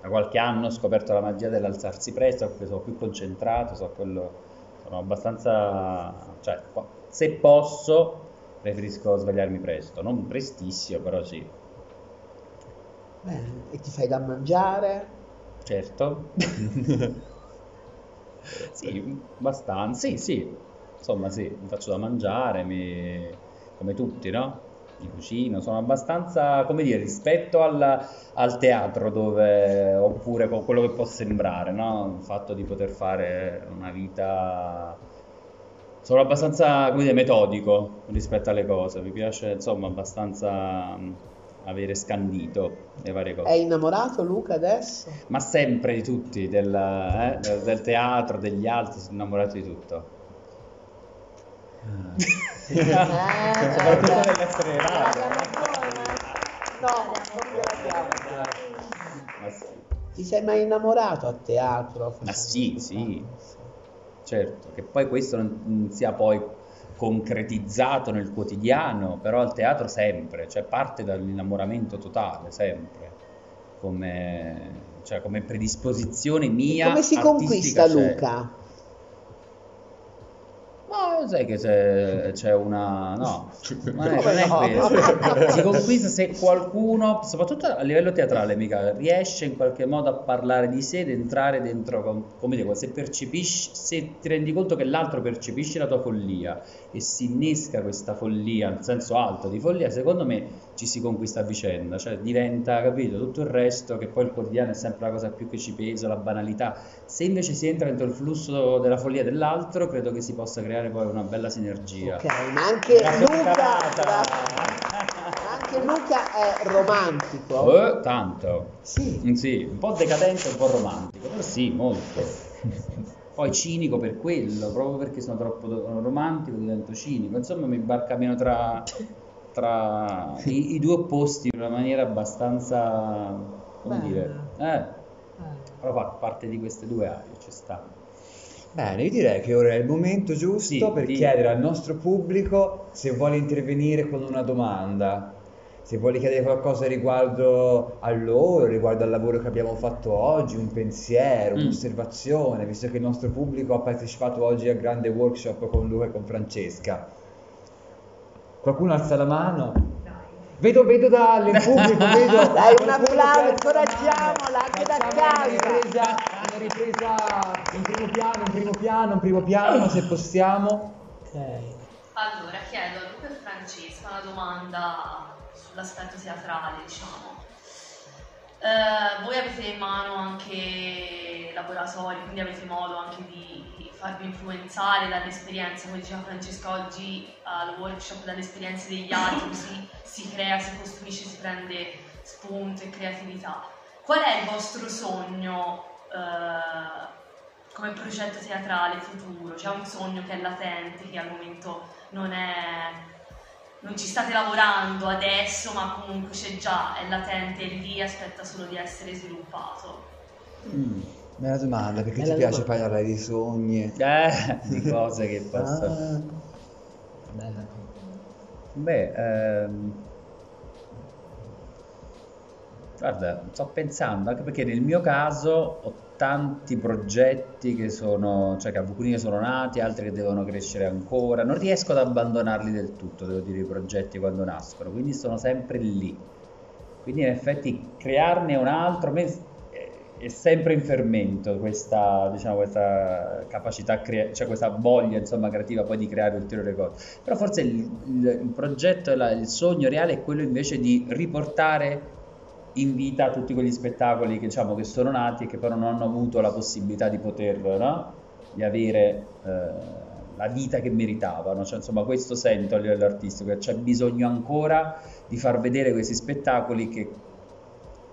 Da qualche anno ho scoperto la magia dell'alzarsi presto, perché sono più concentrato, so quello, sono abbastanza, cioè, se posso, preferisco svegliarmi presto, non prestissimo, però sì, Bene, e ti fai da mangiare? Certo. Sì, abbastanza, sì, sì, insomma sì, mi faccio da mangiare, mi- come tutti, no? Mi cucino, sono abbastanza, come dire, rispetto al, al teatro dove, oppure con quello che può sembrare, no? Il fatto di poter fare una vita, sono abbastanza, come dire, metodico rispetto alle cose, mi piace, insomma, abbastanza avere scandito le varie cose. È innamorato Luca adesso? Ma sempre di tutti, del, eh, del- del teatro, degli altri, sono innamorato di tutto. Eh, Soprattutto vabbè. dell'essere radio. No, non Ma sì, Ti sei mai innamorato a teatro? Ma sì, sì. certo, che poi questo non sia poi concretizzato nel quotidiano, però al teatro sempre, cioè parte dall'innamoramento totale, sempre, come, cioè, come predisposizione mia. Come si artistica conquista c'è. Luca? Ma sai che c'è, c'è una... no, ma non è, questo. Si conquista se qualcuno, soprattutto a livello teatrale, mica, riesce in qualche modo a parlare di sé ed entrare dentro, com- come dico, se percepisci, se ti rendi conto che l'altro percepisce la tua follia e si innesca questa follia, nel senso alto di follia, secondo me ci si conquista a vicenda, cioè diventa, capito, tutto il resto, che poi il quotidiano è sempre la cosa più che ci pesa, la banalità. Se invece si entra dentro il flusso della follia dell'altro, credo che si possa creare poi una bella sinergia. Ok, ma anche Luca, anche Luca è romantico? Eh, tanto. Sì. Sì, un po' decadente e un po' romantico, però sì, molto. Poi cinico per quello, proprio perché sono troppo romantico divento cinico. Insomma, mi barcameno tra, tra i, i due opposti in una maniera abbastanza, come Bella. dire, eh, però fa parte di queste due aree, ci sta. Bene, io direi che ora è il momento giusto Sì, per di- chiedere al nostro pubblico se vuole intervenire con una domanda, se vuole chiedere qualcosa riguardo a loro, riguardo al lavoro che abbiamo fatto oggi, un pensiero, Mm. un'osservazione, visto che il nostro pubblico ha partecipato oggi al grande workshop con Luca e con Francesca. Qualcuno alza la mano? Vedo, vedo dal pubblico, vedo... Dai, un applauso, che alza la mano. incoraggiamola anche da Facciamo Una casa. ripresa, una ripresa in primo piano, in primo piano, in primo piano, se possiamo. Ok. Allora, chiedo a Luca e Francesca una domanda sull'aspetto teatrale, diciamo. Eh, voi avete in mano anche laboratori, quindi avete modo anche di farvi influenzare dalle esperienze, come diceva Francesca oggi al workshop, dalle esperienze degli altri, così si crea, si costruisce, si prende spunto e creatività. Qual è il vostro sogno eh, come progetto teatrale futuro? C'è un sogno che è latente, che al momento non è non ci state lavorando adesso, ma comunque c'è già, è latente, è lì, aspetta solo di essere sviluppato. Mm, bella domanda, perché Bella ti piace domanda. parlare di sogni? Eh, di cose che posso... Ah, Bella. Beh, ehm, guarda, sto pensando, anche perché nel mio caso ho tanti progetti che sono, cioè che alcuni che sono nati, altri che devono crescere ancora, non riesco ad abbandonarli del tutto, devo dire, i progetti quando nascono, quindi sono sempre lì. Quindi in effetti crearne un altro, me è- sempre in fermento questa, diciamo, questa capacità, crea- cioè questa voglia, insomma, creativa poi di creare ulteriori cose. Però forse il, il- il progetto, la- il sogno reale è quello invece di riportare in vita tutti quegli spettacoli che, diciamo, che sono nati e che però non hanno avuto la possibilità di poter, no? Di avere eh, la vita che meritavano. Cioè, insomma, questo sento a livello artistico, che c'è bisogno ancora di far vedere questi spettacoli che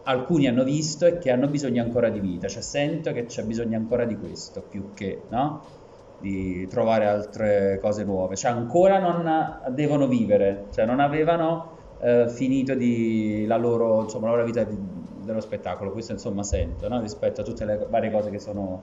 alcuni hanno visto e che hanno bisogno ancora di vita. Cioè, sento che c'è bisogno ancora di questo, più che, no? Di trovare altre cose nuove. Cioè, ancora non devono vivere, cioè non avevano eh, finito di, la, loro, insomma, la loro vita di- dello spettacolo. Questo, insomma, sento, no? Rispetto a tutte le varie cose che sono...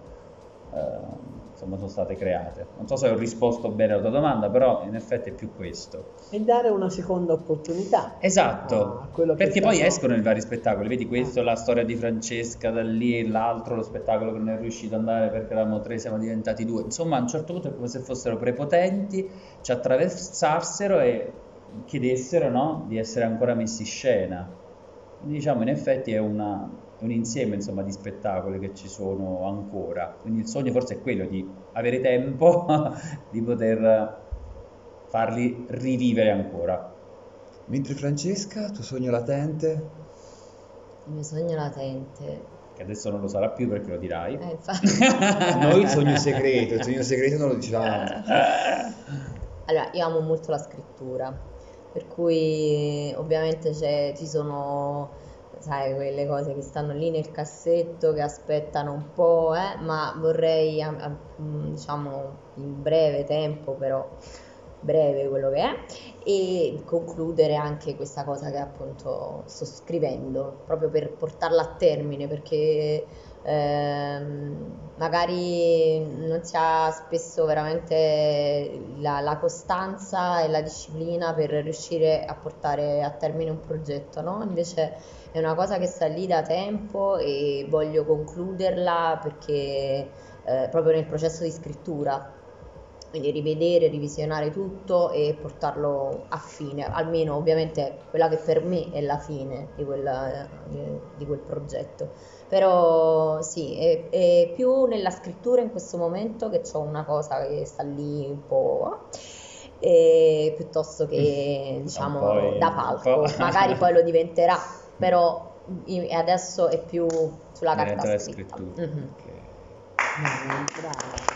eh, insomma, sono state create. Non so se ho risposto bene alla tua domanda, però in effetti è più questo. E dare una seconda opportunità. Esatto, a quello che perché poi escono i vari spettacoli, vedi questo, la storia di Francesca da lì e l'altro, lo spettacolo che non è riuscito ad andare perché eravamo tre, siamo diventati due, insomma a un certo punto è come se fossero prepotenti, ci attraversassero e chiedessero no, di essere ancora messi in scena. Quindi diciamo in effetti è una- un insieme insomma, di spettacoli che ci sono ancora, quindi il sogno forse è quello di avere tempo di poter farli rivivere ancora. Mentre Francesca, tuo sogno latente? Il mio sogno latente. che adesso non lo sarà più perché lo dirai. Eh, infatti. Noi il sogno segreto, il sogno segreto non lo dicevamo. Allora, io amo molto la scrittura, per cui ovviamente ci sono, sai, quelle cose che stanno lì nel cassetto, che aspettano un po', eh, ma vorrei, diciamo, in breve tempo, però breve quello che è, e concludere anche questa cosa che appunto sto scrivendo, proprio per portarla a termine, perché ehm, magari non si ha spesso veramente la, la costanza e la disciplina per riuscire a portare a termine un progetto, no? Invece è una cosa che sta lì da tempo e voglio concluderla perché eh, proprio nel processo di scrittura. Quindi rivedere, revisionare tutto e portarlo a fine, almeno ovviamente quella che per me è la fine di, quella- di- di quel progetto. Però sì, è, è più nella scrittura in questo momento che ho una cosa che sta lì un po', eh, piuttosto che diciamo poi- da palco. po'. Magari poi lo diventerà, però adesso è più sulla carta scritta. scrittura. Mhm. Ok. Mm, brava.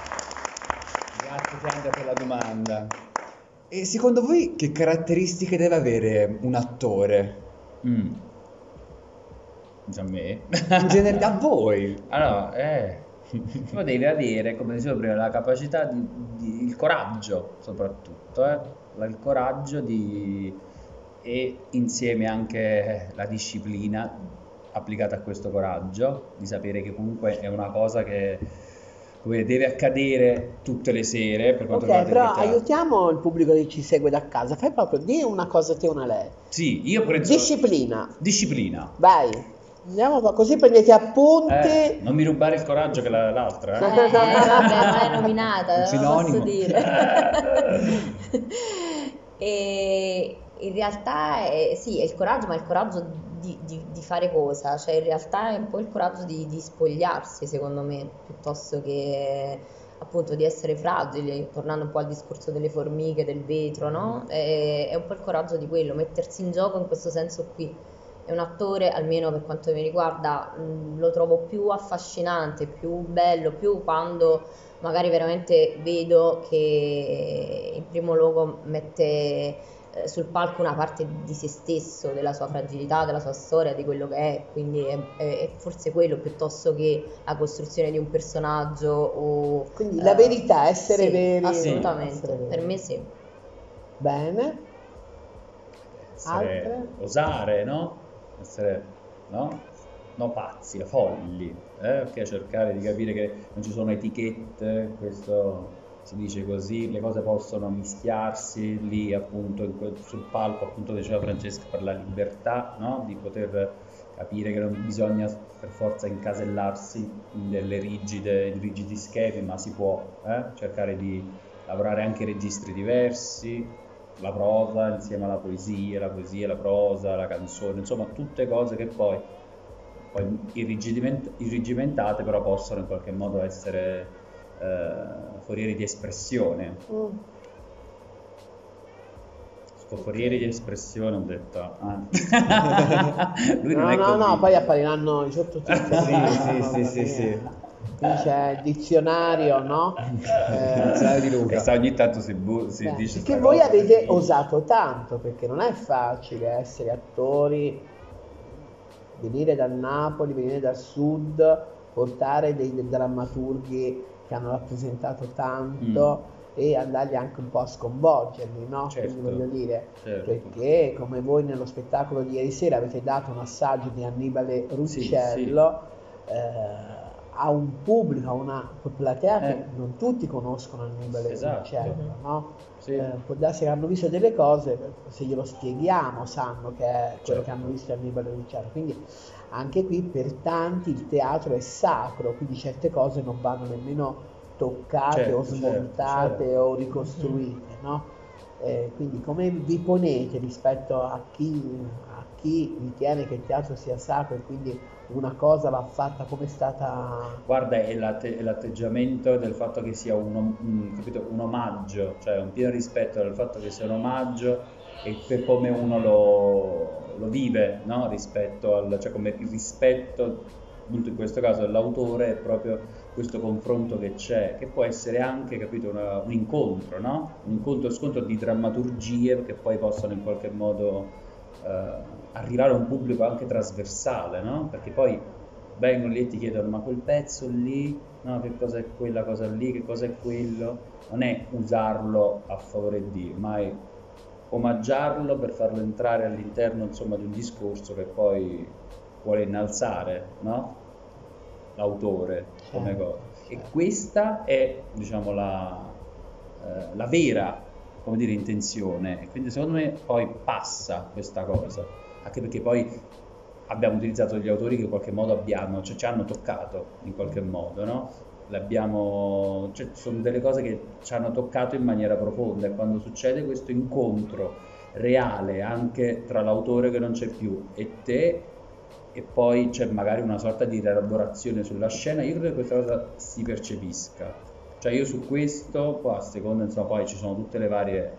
Grazie Sandra per la domanda. E secondo voi che caratteristiche deve avere un attore? Mm. Già me. In genere a voi? Allora, eh, tu devi avere, come dicevo prima, la capacità di, di- il coraggio soprattutto, eh, il coraggio di, e insieme anche la disciplina applicata a questo coraggio, di sapere che comunque è una cosa che come deve accadere tutte le sere per quanto Ok, riguarda il però aiutiamo il pubblico che ci segue da casa. Fai proprio, di una cosa te una lei. Sì, io penso... Disciplina. Disciplina. Vai. Andiamo qua, così prendete appunti. Eh, non mi rubare il coraggio che la- l'altra, Eh, eh. vabbè, non è nominata, posso dire. E in realtà è, sì, è il coraggio, ma è il coraggio di, di- di fare cosa? Cioè in realtà è un po' il coraggio di, di spogliarsi, secondo me, piuttosto che appunto di essere fragili, tornando un po' al discorso delle formiche, del vetro, no? È, è un po' il coraggio di quello, mettersi in gioco in questo senso qui. È un attore, almeno per quanto mi riguarda, mh, lo trovo più affascinante, più bello, più quando magari veramente vedo che in primo luogo mette eh, sul palco una parte di se stesso, della sua fragilità, della sua storia, di quello che è, quindi è, è- è forse quello piuttosto che la costruzione di un personaggio o... Quindi la eh, verità, essere sì, veri. Assolutamente, essere veri. per me sì. Bene. essere- Altre? osare, no? Essere, no? No pazzi, folli, eh? Ok, cercare di capire che non ci sono etichette, questo si dice così, le cose possono mischiarsi lì appunto quel- sul palco, appunto diceva Francesca, per la libertà, no? Di poter capire che non bisogna per forza incasellarsi in delle rigide, in rigidi schemi, ma si può eh? cercare di lavorare anche registri diversi, la prosa insieme alla poesia, la poesia, la prosa, la canzone, insomma tutte cose che poi, poi irrigidiment- irrigimentate però possono in qualche modo essere eh, forieri di espressione. Mm. Sto forieri di espressione ho detto, ah. lui non No, è no, no, convinto. poi appariranno i sottotitoli. Sì, sì, sì, sì, sì. Qui c'è il dizionario, no? Eh, Dizionario di Luca. sa, ogni tanto si, bu- si beh, dice perché sta voi avete osato tanto, perché non è facile essere attori, venire da Napoli, venire dal sud, portare dei, dei drammaturghi che hanno rappresentato tanto e andarli anche un po' a sconvolgerli, no? Mm. Certo. Quindi voglio dire, Certo. perché come voi nello spettacolo di ieri sera avete dato un assaggio di Annibale Sì, Ruccello, eh, a un pubblico, a una platea che Eh. non tutti conoscono Annibale Esatto. Lecce, no? Sì. Eh, può darsi che hanno visto delle cose, se glielo spieghiamo sanno che è quello Certo. che hanno visto Annibale Lecce. Quindi anche qui per tanti il teatro è sacro, quindi certe cose non vanno nemmeno toccate Certo, o certo, smontate certo. o ricostruite, no? Eh, quindi come vi ponete rispetto a chi, a chi ritiene che il teatro sia sacro e quindi una cosa va fatta come è stata... Guarda, è, l'atte- è l'atteggiamento del fatto che sia un, un- capito, un omaggio, cioè un pieno rispetto del fatto che sia un omaggio e per come uno lo, lo vive, no? Rispetto al, cioè come il rispetto, appunto in questo caso dell'autore, è proprio questo confronto che c'è, che può essere anche, capito, una- un incontro, no? Un incontro scontro di drammaturgie che poi possono in qualche modo eh, arrivare a un pubblico anche trasversale, no? Perché poi vengono lì e ti chiedono ma quel pezzo lì, no, che cosa è quella cosa lì, che cosa è quello, non è usarlo a favore di, ma è omaggiarlo per farlo entrare all'interno insomma di un discorso che poi vuole innalzare, no? L'autore come Certo, cosa. E questa è, diciamo, la, eh, la vera, come dire, intenzione. E quindi secondo me poi passa questa cosa, anche perché poi abbiamo utilizzato degli autori che in qualche modo abbiamo, cioè ci hanno toccato in qualche modo, no? L'abbiamo, cioè, sono delle cose che ci hanno toccato in maniera profonda e quando succede questo incontro reale anche tra l'autore che non c'è più e te e poi c'è magari una sorta di rielaborazione sulla scena, io credo che questa cosa si percepisca. Cioè io su questo, poi a seconda, insomma, poi ci sono tutte le varie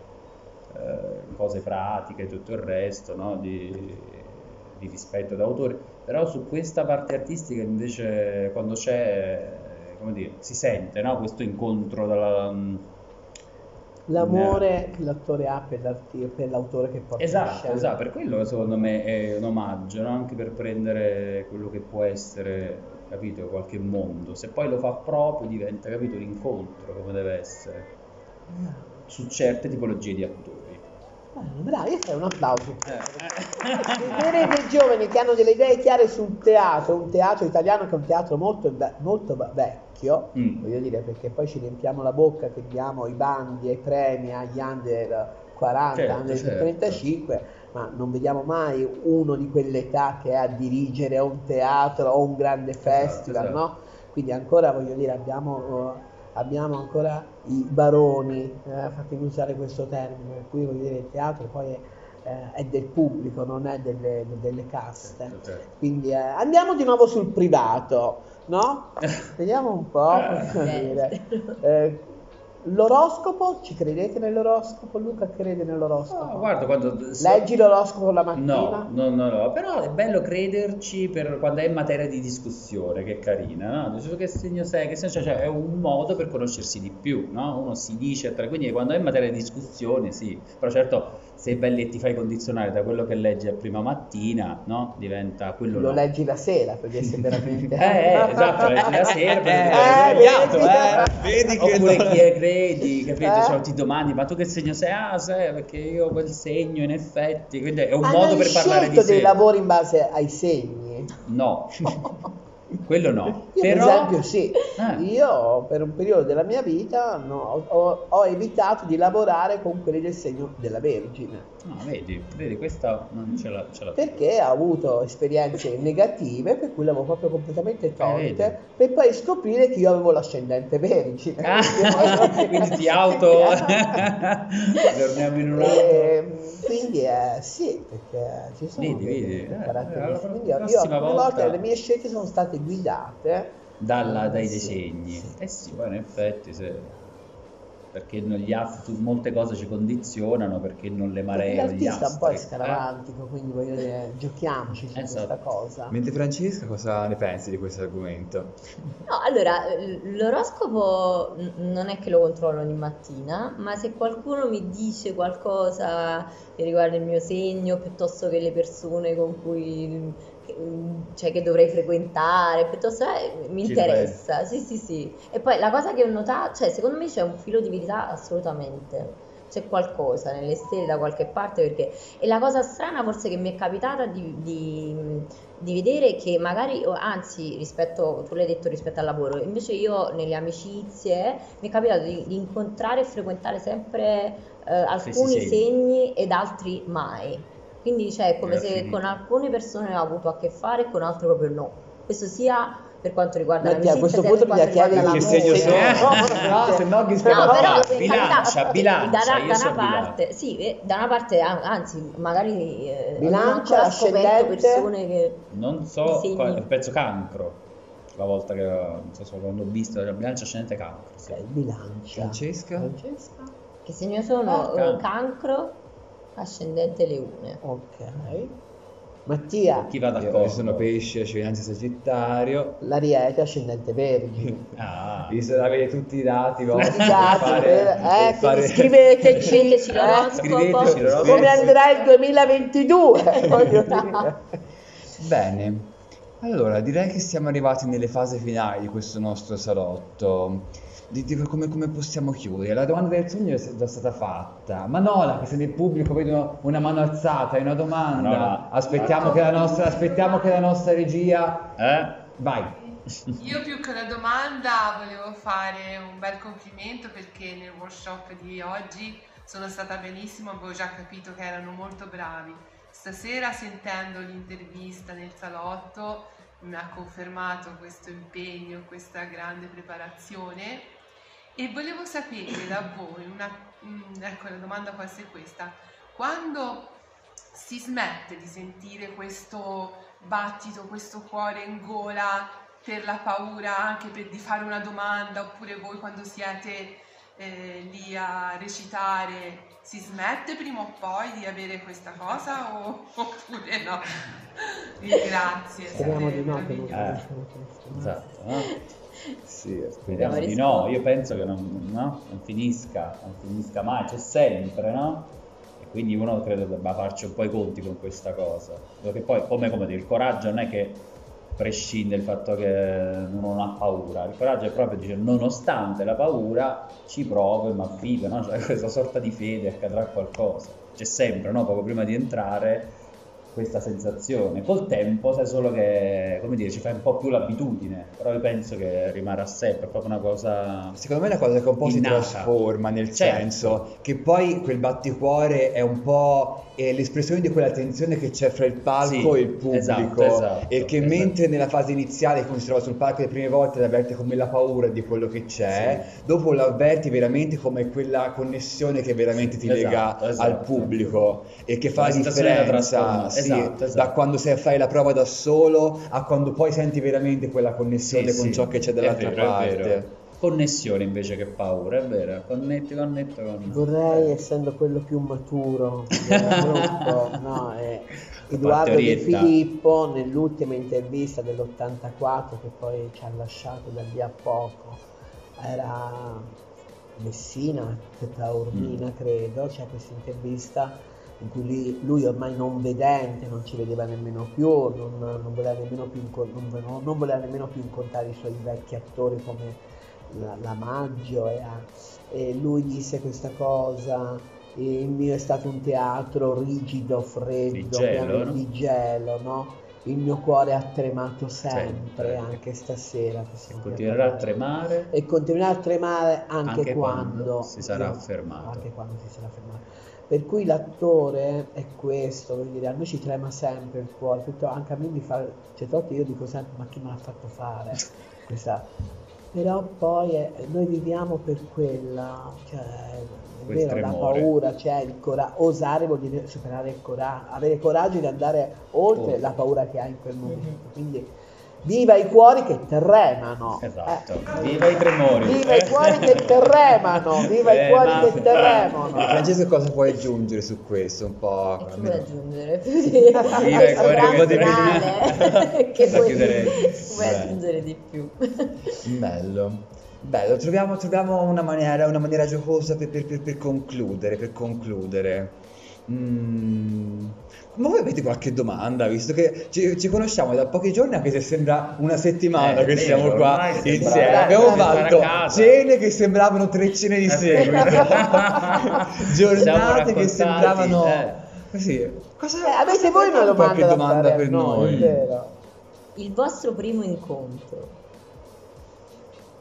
eh, cose pratiche tutto il resto, no? di, di rispetto d'autore, però su questa parte artistica invece quando c'è, come dire, si sente, no? Questo incontro dalla... L'amore che l'attore ha per, per l'autore che porta Esatto, esatto, per quello secondo me è un omaggio, no? Anche per prendere quello che può essere, capito, qualche mondo. Se poi lo fa proprio diventa, capito, l'incontro come deve essere su certe tipologie di attori. Bene, bravo, io farei un applauso. Eh, Vedere dei giovani che hanno delle idee chiare sul teatro, un teatro italiano che è un teatro molto, ve- molto va- vecchio, Mm. voglio dire, perché poi ci riempiamo la bocca che diamo i bandi e i premi agli under 40, Certo, under certo. 35, ma non vediamo mai uno di quell'età che è a dirigere un teatro o un grande festival, esatto. no? Quindi ancora, voglio dire, abbiamo, eh, abbiamo ancora i baroni, eh, fatemi usare questo termine, per cui voglio dire, il teatro poi è, eh, è del pubblico, non è delle, delle caste. Certo, certo. Quindi eh, andiamo di nuovo sul privato, no? Vediamo un po', come dire. Eh, l'oroscopo, ci credete nell'oroscopo? Luca crede nell'oroscopo? No, guarda, quando... Leggi l'oroscopo la mattina? No, no, no, no, però è bello crederci per quando è materia di discussione, che è carina, no? Dice, che segno sei, che segno c'è, cioè è un modo per conoscersi di più, no? Uno si dice, tra- quindi quando è materia di discussione, sì, però certo se belli e ti fai condizionare da quello che leggi a prima mattina, no? Diventa quello Lo no. leggi la sera per essere veramente... Eh, eh, esatto, leggi la sera per Eh, vedere eh, sbagliato, vedi? eh. Vedi che Oppure non- chi è credi, capito? Eh? Cioè, ti domandi, ma tu che segno sei? Ah, sai, perché io ho quel segno, in effetti. Quindi è un Hanno modo per parlare di scelto dei sé. lavori in base ai segni? No, quello no. Io Però, per esempio sì, Eh. io per un periodo della mia vita no, ho, ho evitato di lavorare con quelli del segno della Vergine, no, vedi, vedi, questa non ce l'ha. Ce l'ha. perché ho avuto esperienze negative per cui le avevo proprio completamente vedi. tolte, per poi scoprire che io avevo l'ascendente Vergine. Ah, quindi ti auto. Torniamo in un altro. Quindi eh, sì, perché ci sono Vedi, vedi, eh, caratteristiche. alla Quindi io, volte volta- le mie scelte sono state guidate Dalla- dai Sì, disegni. sì. Eh sì, poi in effetti se... Perché non gli altri, molte cose ci condizionano perché non le Perché maree gli l'artista un po' è astri. scaramantico, quindi voglio dire, giochiamoci su Esatto. questa cosa. Mentre Francesca cosa ne pensi di questo argomento? No, allora, l'oroscopo non è che lo controllo ogni mattina, ma se qualcuno mi dice qualcosa che riguarda il mio segno, piuttosto che le persone con cui, che, cioè, che dovrei frequentare, piuttosto eh, mi Ci interessa, sì, sì, sì. E poi la cosa che ho notato, cioè, secondo me c'è un filo di verità assolutamente, c'è qualcosa nelle stelle da qualche parte perché e la cosa strana forse che mi è capitata di, di- di vedere che magari, anzi rispetto, tu l'hai detto rispetto al lavoro, invece io nelle amicizie mi è capitato di, di incontrare e frequentare sempre eh, alcuni segni. segni ed altri mai. Quindi cioè, è come se finito. con alcune persone ho avuto a che fare e con altre proprio no. Questo sia per quanto riguarda Mattia, a l'amicizia, questo punto per quanto bisogna riguarda chiedere l'amore. che segno sono. Eh, no, se no chi No, però per Bilancia, carità, bilancia, da, io da una bilancia. parte, sì, eh, da una parte, an- anzi, magari eh, Bilancia, non ho scoperto persone che Non so, I segni. qua- penso cancro. La volta che non so quando ho visto la bilancia ascendente cancro. sì. Bilancia. Francesca? Francesca? che segno sono Ah, Eh, cancro. Ascendente leone. Ok. Mattia, Chi va Io d'accordo? sono pesce, ascendente sagittario. l'ariete, ascendente vergine. Ah, Visto da avere tutti i dati vostri I dati, per fare- per- eh, fare- scriveteci, Scriveteci l'oroscopo. come andrà il 2022, voglio dire. Bene, allora direi che siamo arrivati nelle fasi finali di questo nostro salotto. Di, di come, come possiamo chiudere? La domanda del sogno è già stata fatta. Manola, che se nel pubblico vedono una mano alzata e una domanda, Manola. aspettiamo, che la nostra, aspettiamo che la nostra regia... eh? Vai! Io più che una domanda volevo fare un bel complimento perché nel workshop di oggi sono stata benissimo, avevo già capito che erano molto bravi. Stasera sentendo l'intervista nel salotto mi ha confermato questo impegno, questa grande preparazione e volevo sapere da voi, una, mm, ecco la domanda quasi è questa, quando si smette di sentire questo battito, questo cuore in gola per la paura anche per, di fare una domanda oppure voi quando siete eh, lì a recitare si smette prima o poi di avere questa cosa o, oppure no? Grazie. Speriamo siete di no. Eh, Esatto, no? Sì, Speriamo di no, io penso che non, no? non finisca, non finisca mai, c'è sempre, no? E quindi uno credo debba farci un po' i conti con questa cosa. Perché poi, come, come dire, il coraggio non è che prescinde dal fatto che uno non ha paura, il coraggio è proprio dire nonostante la paura ci provo e mi affido, no? Cioè questa sorta di fede accadrà qualcosa. C'è sempre, no? Poco prima di entrare questa sensazione. Col tempo sai solo che, come dire, ci fai un po' più l'abitudine, però io penso che rimarrà sempre, è proprio una cosa... Secondo me è una cosa che un po' si trasforma, nel Certo. senso che poi quel batticuore è un po' l'espressione di quella tensione che c'è fra il palco Sì, e il pubblico esatto, esatto, e che esatto. mentre nella fase iniziale quando si trova sul palco le prime volte l'avverte come la paura di quello che c'è, dopo lo avverti veramente come quella connessione che veramente ti Esatto, lega esatto. al pubblico e che fa La differenza sì, Esatto, esatto. da quando sei a fare la prova da solo a quando poi senti veramente quella connessione Sì, con sì, ciò che c'è è dall'altra vero, è parte. Connessione invece che paura, è vero, connetti, connetti con... Vorrei, essendo quello più maturo del gruppo, no, eh, Edoardo De Partorietta. Filippo, nell'ultima intervista dell'84, che poi ci ha lasciato da lì a poco, era Messina, Taormina, Mm. credo, c'è questa intervista in cui lui, lui ormai non vedente, non ci vedeva nemmeno più, non, non voleva nemmeno più, non, non voleva nemmeno più incontrare i suoi vecchi attori come la, la Maggio e, a- e lui disse questa cosa, "E il mio è stato un teatro rigido, freddo, Di gelo, no? di gelo, no? Il mio cuore ha tremato sempre, Sempre. anche stasera. qui Continuerà a tremare E continuerà a tremare anche, Anche quando, quando si sarà fermato. Anche quando si sarà fermato. Per cui l'attore è questo, voglio dire, a noi ci trema sempre il cuore, tutto- anche a me mi fa, certe volte io dico sempre, ma chi me l'ha fatto fare questa? Però poi è- noi viviamo per quella, cioè, è Quel vero, la paura, cioè il cora- osare vuol dire superare il coraggio, avere coraggio di andare oltre Oltre. la paura che hai in quel momento. Quindi viva i cuori che tremano. Esatto, Eh. viva i tremori Viva i cuori che tremano, viva i Eh, cuori ma- che tremano. Francesco cosa puoi aggiungere su questo un po'? E chi almeno- vuoi aggiungere più di Viva i cuori che finale? che vuoi Beh. aggiungere di più? Bello, bello, troviamo, troviamo una maniera, una maniera giocosa per, per- per- per concludere, per concludere. Mm, Ma voi avete qualche domanda, visto che ci, ci conosciamo da pochi giorni, anche se sembra una settimana Eh, che siamo vero, qua insieme. Abbiamo fatto cene che sembravano tre cene di Eh, seguito, giornate che sembravano eh. così. Cosa, Eh, avete voi una avete domanda, qualche da domanda fare per noi, noi? Il vostro primo incontro.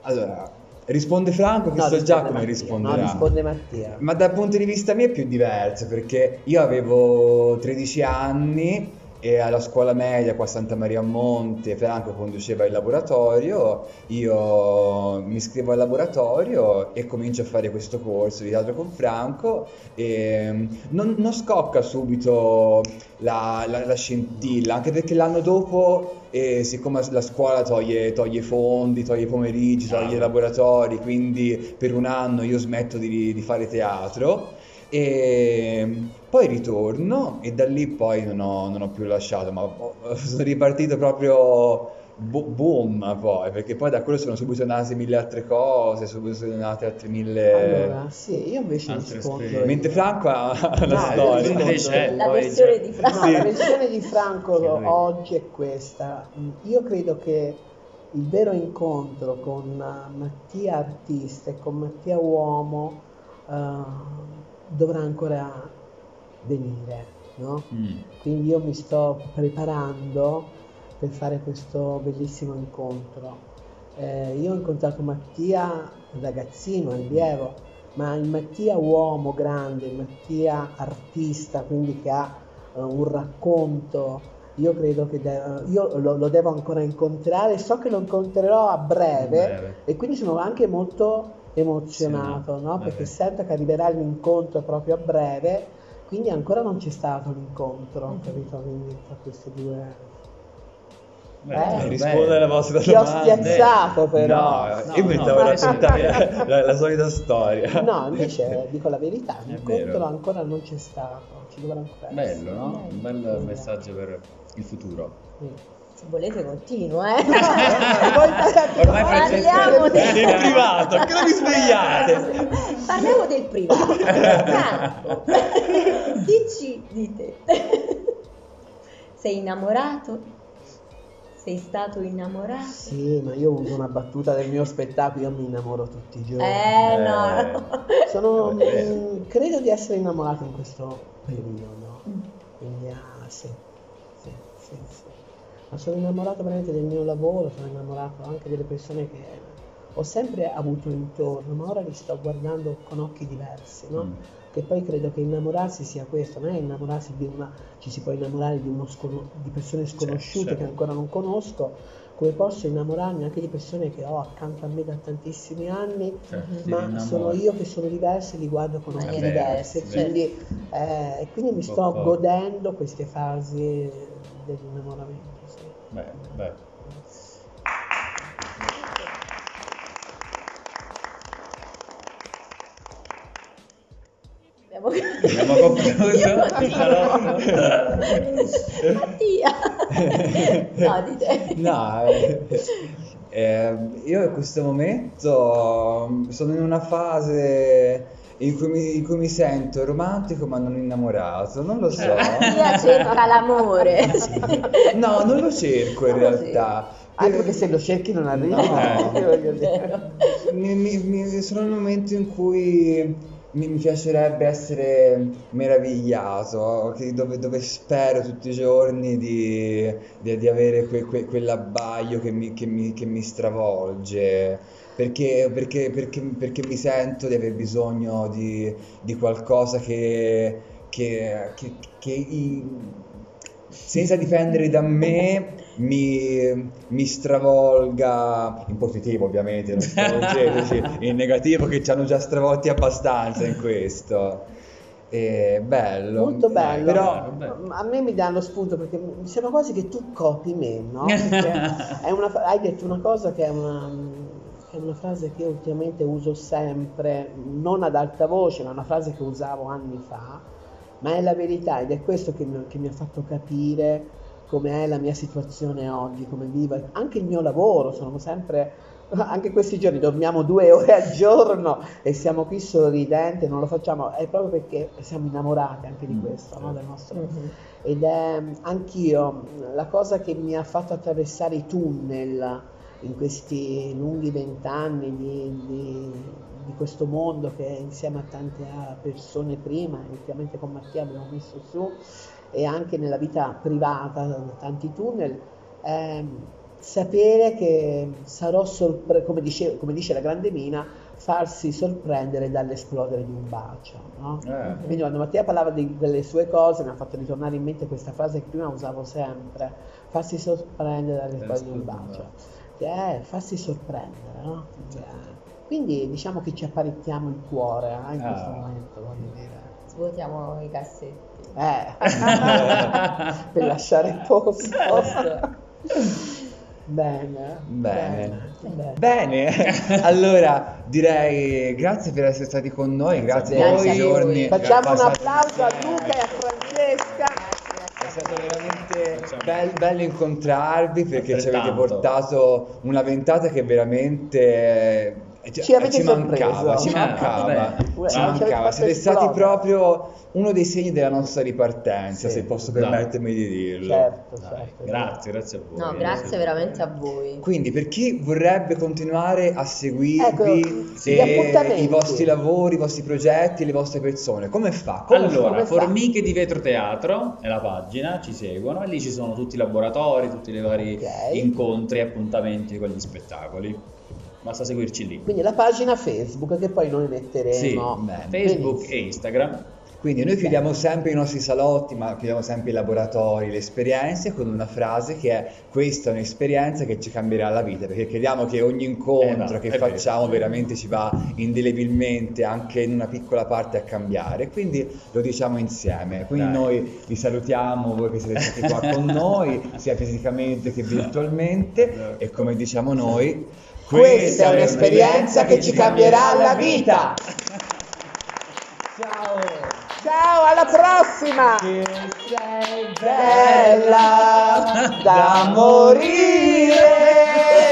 Allora, risponde Franco che No, so già come Mattia, risponderà. No, risponde Mattia. Ma dal punto di vista mio è più diverso perché io avevo 13 anni e alla scuola media qua a Santa Maria a Monte Franco conduceva il laboratorio, io mi iscrivo al laboratorio e comincio a fare questo corso di teatro con Franco e mm, non, non scocca subito la, la- la scintilla, anche perché l'anno dopo, eh, siccome la scuola toglie, toglie fondi, toglie pomeriggi, toglie laboratori, quindi per un anno io smetto di, di fare teatro e poi ritorno e da lì poi non ho, non ho più lasciato, ma sono ripartito proprio bo- boom poi, perché poi da quello sono subito nate mille altre cose, subito sono nate altre mille... Allora, sì, io invece rispondo. esperienze. Mentre Franco ha No, io storia. rispondo- Invece, La versione di Franco. No, la versione di Franco Sì, oggi è questa. Io credo che il vero incontro con eh, Mattia artista e con Mattia uomo eh, dovrà ancora venire, no? Mm. Quindi io mi sto preparando per fare questo bellissimo incontro. Eh, io ho incontrato Mattia ragazzino, allievo, ma il Mattia uomo grande, il Mattia artista, quindi che ha eh, un racconto, io credo che de- io lo, lo devo ancora incontrare, so che lo incontrerò a breve, Breve. e quindi sono anche molto emozionato, no? Vabbè. perché sento che arriverà l'incontro proprio a breve, quindi ancora non c'è stato l'incontro, capito? Quindi tra questi due... Bello, Eh, risponde bello. alla vostra Ti ho spiazzato però. No, No, io mi no. stavo a raccontare la, la solita storia. No, invece dico la verità, l'incontro ancora non c'è stato, ci dovrà ancora essere. Bello, no? Un bel messaggio per il futuro. Sì. Se volete continuo, eh. Ormai Parliamo del Nel privato, che non vi svegliate? Parliamo del privato. Dici di te. Sei innamorato? Sei stato innamorato? Sì, ma io uso una battuta del mio spettacolo, io mi innamoro tutti i giorni. Eh no. Sono, Eh. mm, credo di essere innamorato in questo periodo, quindi ah, sì. Ma sono innamorato veramente del mio lavoro, sono innamorato anche delle persone che ho sempre avuto intorno, ma ora li sto guardando con occhi diversi, no? Mm. Che poi credo che innamorarsi sia questo, non è innamorarsi di una, ci si può innamorare di, uno scono- di persone sconosciute certo. che ancora non conosco, come posso innamorarmi anche di persone che ho accanto a me da tantissimi anni ti ma sono io che sono diversa e li guardo con occhi Maniere diversi diverse, quindi, eh, e quindi mi sto godendo queste fasi dell'innamoramento. Beh, beh. Abbiamo Abbiamo concluso. Mattia. No, di te. No, eh, eh, io in questo momento mm, sono in una fase in cui, mi, in cui mi sento romantico ma non innamorato, non lo so. Mattia cerca l'amore. No, non lo cerco in realtà. anche perché se lo cerchi non arriva No. voglio dire. Mi- mi- mi- sono il momento in cui mi, mi piacerebbe essere meravigliato, che- dove, dove spero tutti i giorni di, di- di avere que- que- quell'abbaglio che mi, che mi- che mi stravolge. Perché, perché- perché- perché mi sento di aver bisogno di, di qualcosa che, che- che- che i- senza dipendere da me mi, mi stravolga in positivo ovviamente non stravolgeteci in negativo che ci hanno già stravolti abbastanza in questo è bello molto bello però bello. a me mi dà lo spunto perché mi sembra quasi che tu copi me no? Perché è una hai detto una cosa che è una, è una frase che io ultimamente uso sempre non ad alta voce ma è una frase che usavo anni fa ma è la verità ed è questo che mi, che mi ha fatto capire come è la mia situazione oggi, come vivo, anche il mio lavoro, sono sempre anche questi giorni dormiamo due ore al giorno e siamo qui sorridenti, non lo facciamo, è proprio perché siamo innamorati anche di Mm, questo, no? del nostro. Mhm. Ed è anch'io la cosa che mi ha fatto attraversare i tunnel in questi lunghi vent'anni di, di- di questo mondo che insieme a tante persone prima, ultimamente con Mattia abbiamo messo su, e anche nella vita privata, tanti tunnel, ehm, sapere che sarò sorpreso, come, dice- come dice la grande Mina, farsi sorprendere dall'esplodere di un bacio. no? Eh. Quindi quando Mattia parlava di- delle sue cose mi ha fatto ritornare in mente questa frase che prima usavo sempre, farsi sorprendere dall'esplodere di un bacio. È farsi sorprendere, no? Eh, Quindi diciamo che ci apparecchiamo il cuore eh, in questo Ah. momento, voglio dire. Svuotiamo i cassetti. Eh, per lasciare posto. Bene. Bene. Bene. Bene, allora direi grazie per essere stati con noi, grazie, Grazie per a i voi. giorni. Facciamo un applauso a. Luca e a Francesca. È stato veramente bel- bello incontrarvi perché ci avete portato una ventata che veramente eh, Ci avete ci mancava, sorpreso. ci Eh, mancava, vabbè. ci mancava. Siete stati proprio uno dei segni della nostra ripartenza, Sì. se posso permettermi di dirlo. Certo, Dai, certo. grazie, grazie a voi. No, grazie veramente a voi. Quindi per chi vorrebbe continuare a seguirvi Ecco, eh, gli appuntamenti. i vostri lavori, i vostri progetti, le vostre persone, come fa? Come Allora, come fa? Formiche di Vetro Teatro è la pagina, ci seguono e lì ci sono tutti i laboratori, tutti i vari Ok. incontri e appuntamenti con gli spettacoli. Basta seguirci lì. Quindi la pagina Facebook che poi noi metteremo. Sì. Facebook Benissimo. e Instagram. Quindi noi chiudiamo sempre i nostri salotti, ma chiudiamo sempre i laboratori, le esperienze con una frase che è questa è un'esperienza che ci cambierà la vita, perché crediamo che ogni incontro Esatto, che è vero. facciamo veramente ci va indelebilmente anche in una piccola parte a cambiare, quindi lo diciamo insieme. Quindi Dai. noi vi salutiamo, voi che siete stati qua con noi, sia fisicamente che virtualmente, e come diciamo noi, Questa è un'esperienza che ci cambierà la vita. Ciao! Ciao, alla prossima! Che sei Bella da morire!